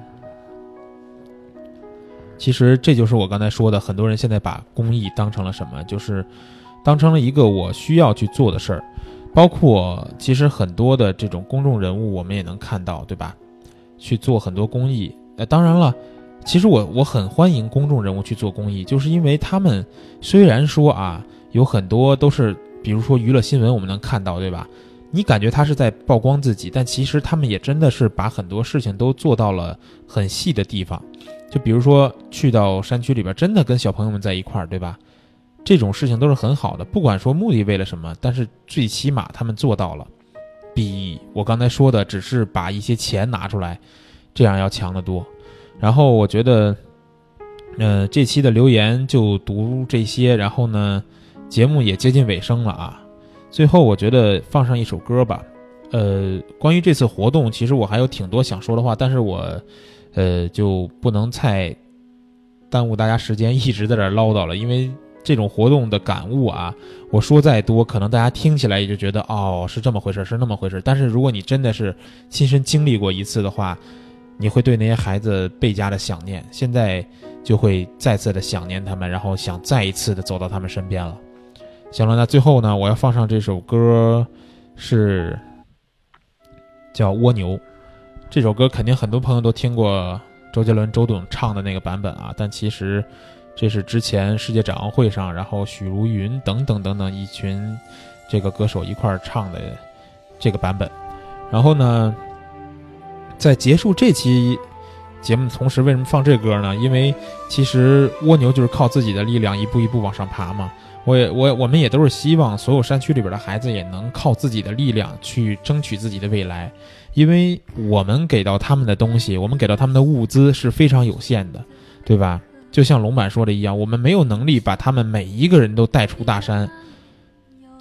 其实这就是我刚才说的，很多人现在把公益当成了什么？就是当成了一个我需要去做的事儿。包括其实很多的这种公众人物，我们也能看到，对吧？去做很多公益。呃，当然了，其实我我很欢迎公众人物去做公益，就是因为他们虽然说啊，有很多都是，比如说娱乐新闻，我们能看到，对吧？你感觉他是在曝光自己，但其实他们也真的是把很多事情都做到了很细的地方。就比如说去到山区里边，真的跟小朋友们在一块儿，对吧？这种事情都是很好的，不管说目的为了什么，但是最起码他们做到了，比我刚才说的只是把一些钱拿出来，这样要强得多。然后我觉得，呃，这期的留言就读这些，然后呢，节目也接近尾声了啊。最后我觉得放上一首歌吧。呃，关于这次活动，其实我还有挺多想说的话，但是我，呃，就不能太耽误大家时间，一直在这唠叨了，因为。这种活动的感悟啊，我说再多，可能大家听起来也就觉得哦，是这么回事，是那么回事。但是如果你真的是亲身经历过一次的话，你会对那些孩子倍加的想念。现在就会再次的想念他们，然后想再一次的走到他们身边了。行了，那最后呢，我要放上这首歌，是叫《蜗牛》。这首歌肯定很多朋友都听过周杰伦、周董唱的那个版本啊，但其实。这是之前世界展望会上，然后许茹芸等等等等一群这个歌手一块儿唱的这个版本。然后呢，在结束这期节目的同时，为什么放这歌呢？因为其实蜗牛就是靠自己的力量一步一步往上爬嘛。我也我我们也都是希望所有山区里边的孩子也能靠自己的力量去争取自己的未来，因为我们给到他们的东西，我们给到他们的物资是非常有限的，对吧？就像龙板说的一样，我们没有能力把他们每一个人都带出大山，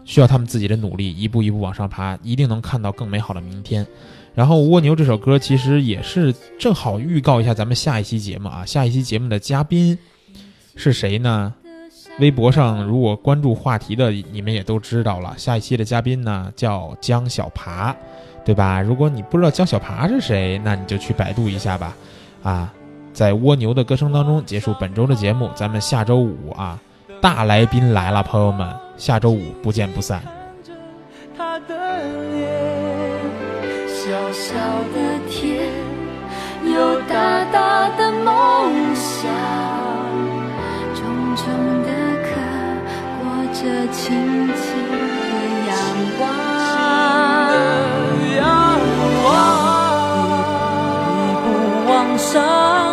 需要他们自己的努力，一步一步往上爬，一定能看到更美好的明天。然后《蜗牛》这首歌其实也是正好预告一下咱们下一期节目啊，下一期节目的嘉宾是谁呢？微博上如果关注话题的你们也都知道了，下一期的嘉宾呢叫江小爬，对吧？如果你不知道江小爬是谁，那你就去百度一下吧，啊。在蜗牛的歌声当中结束本周的节目。咱们下周五啊，大来宾来了，朋友们，下周五不见不散。他的脸，小小的天，有大大的梦想，的着轻轻的阳光。阳光，往上。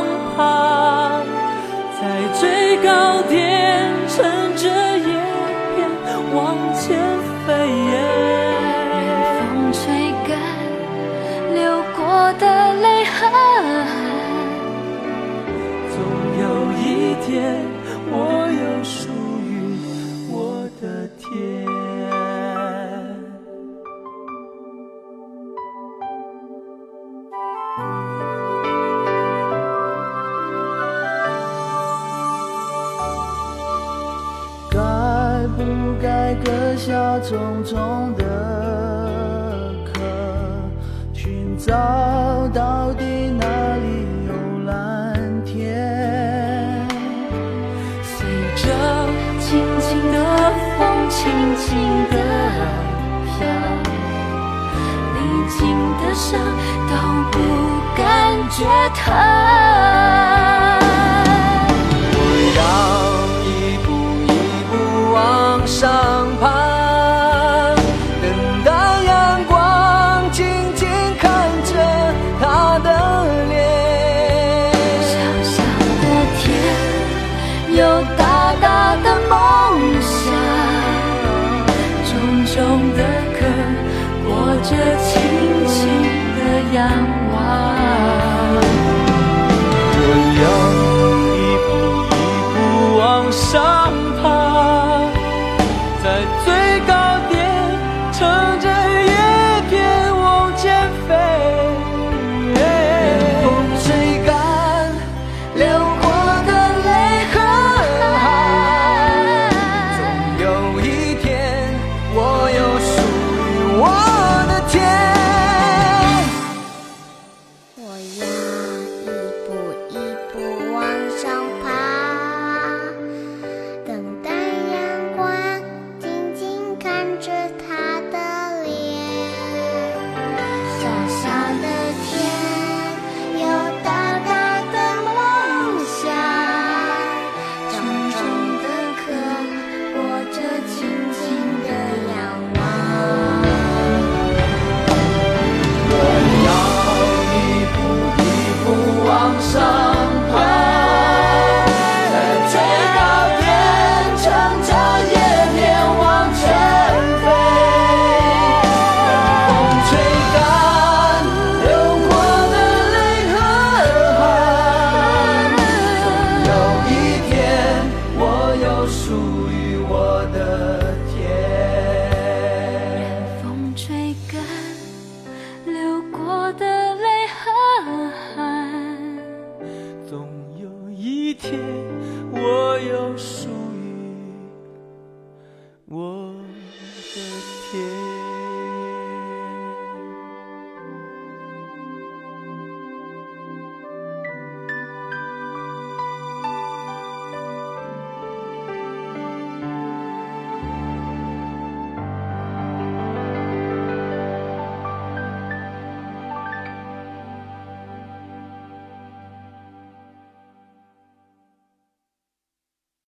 匆匆的客寻找到底哪里有蓝天。随着轻轻的风轻轻的飘历经的伤都不感觉疼。轻轻的摇。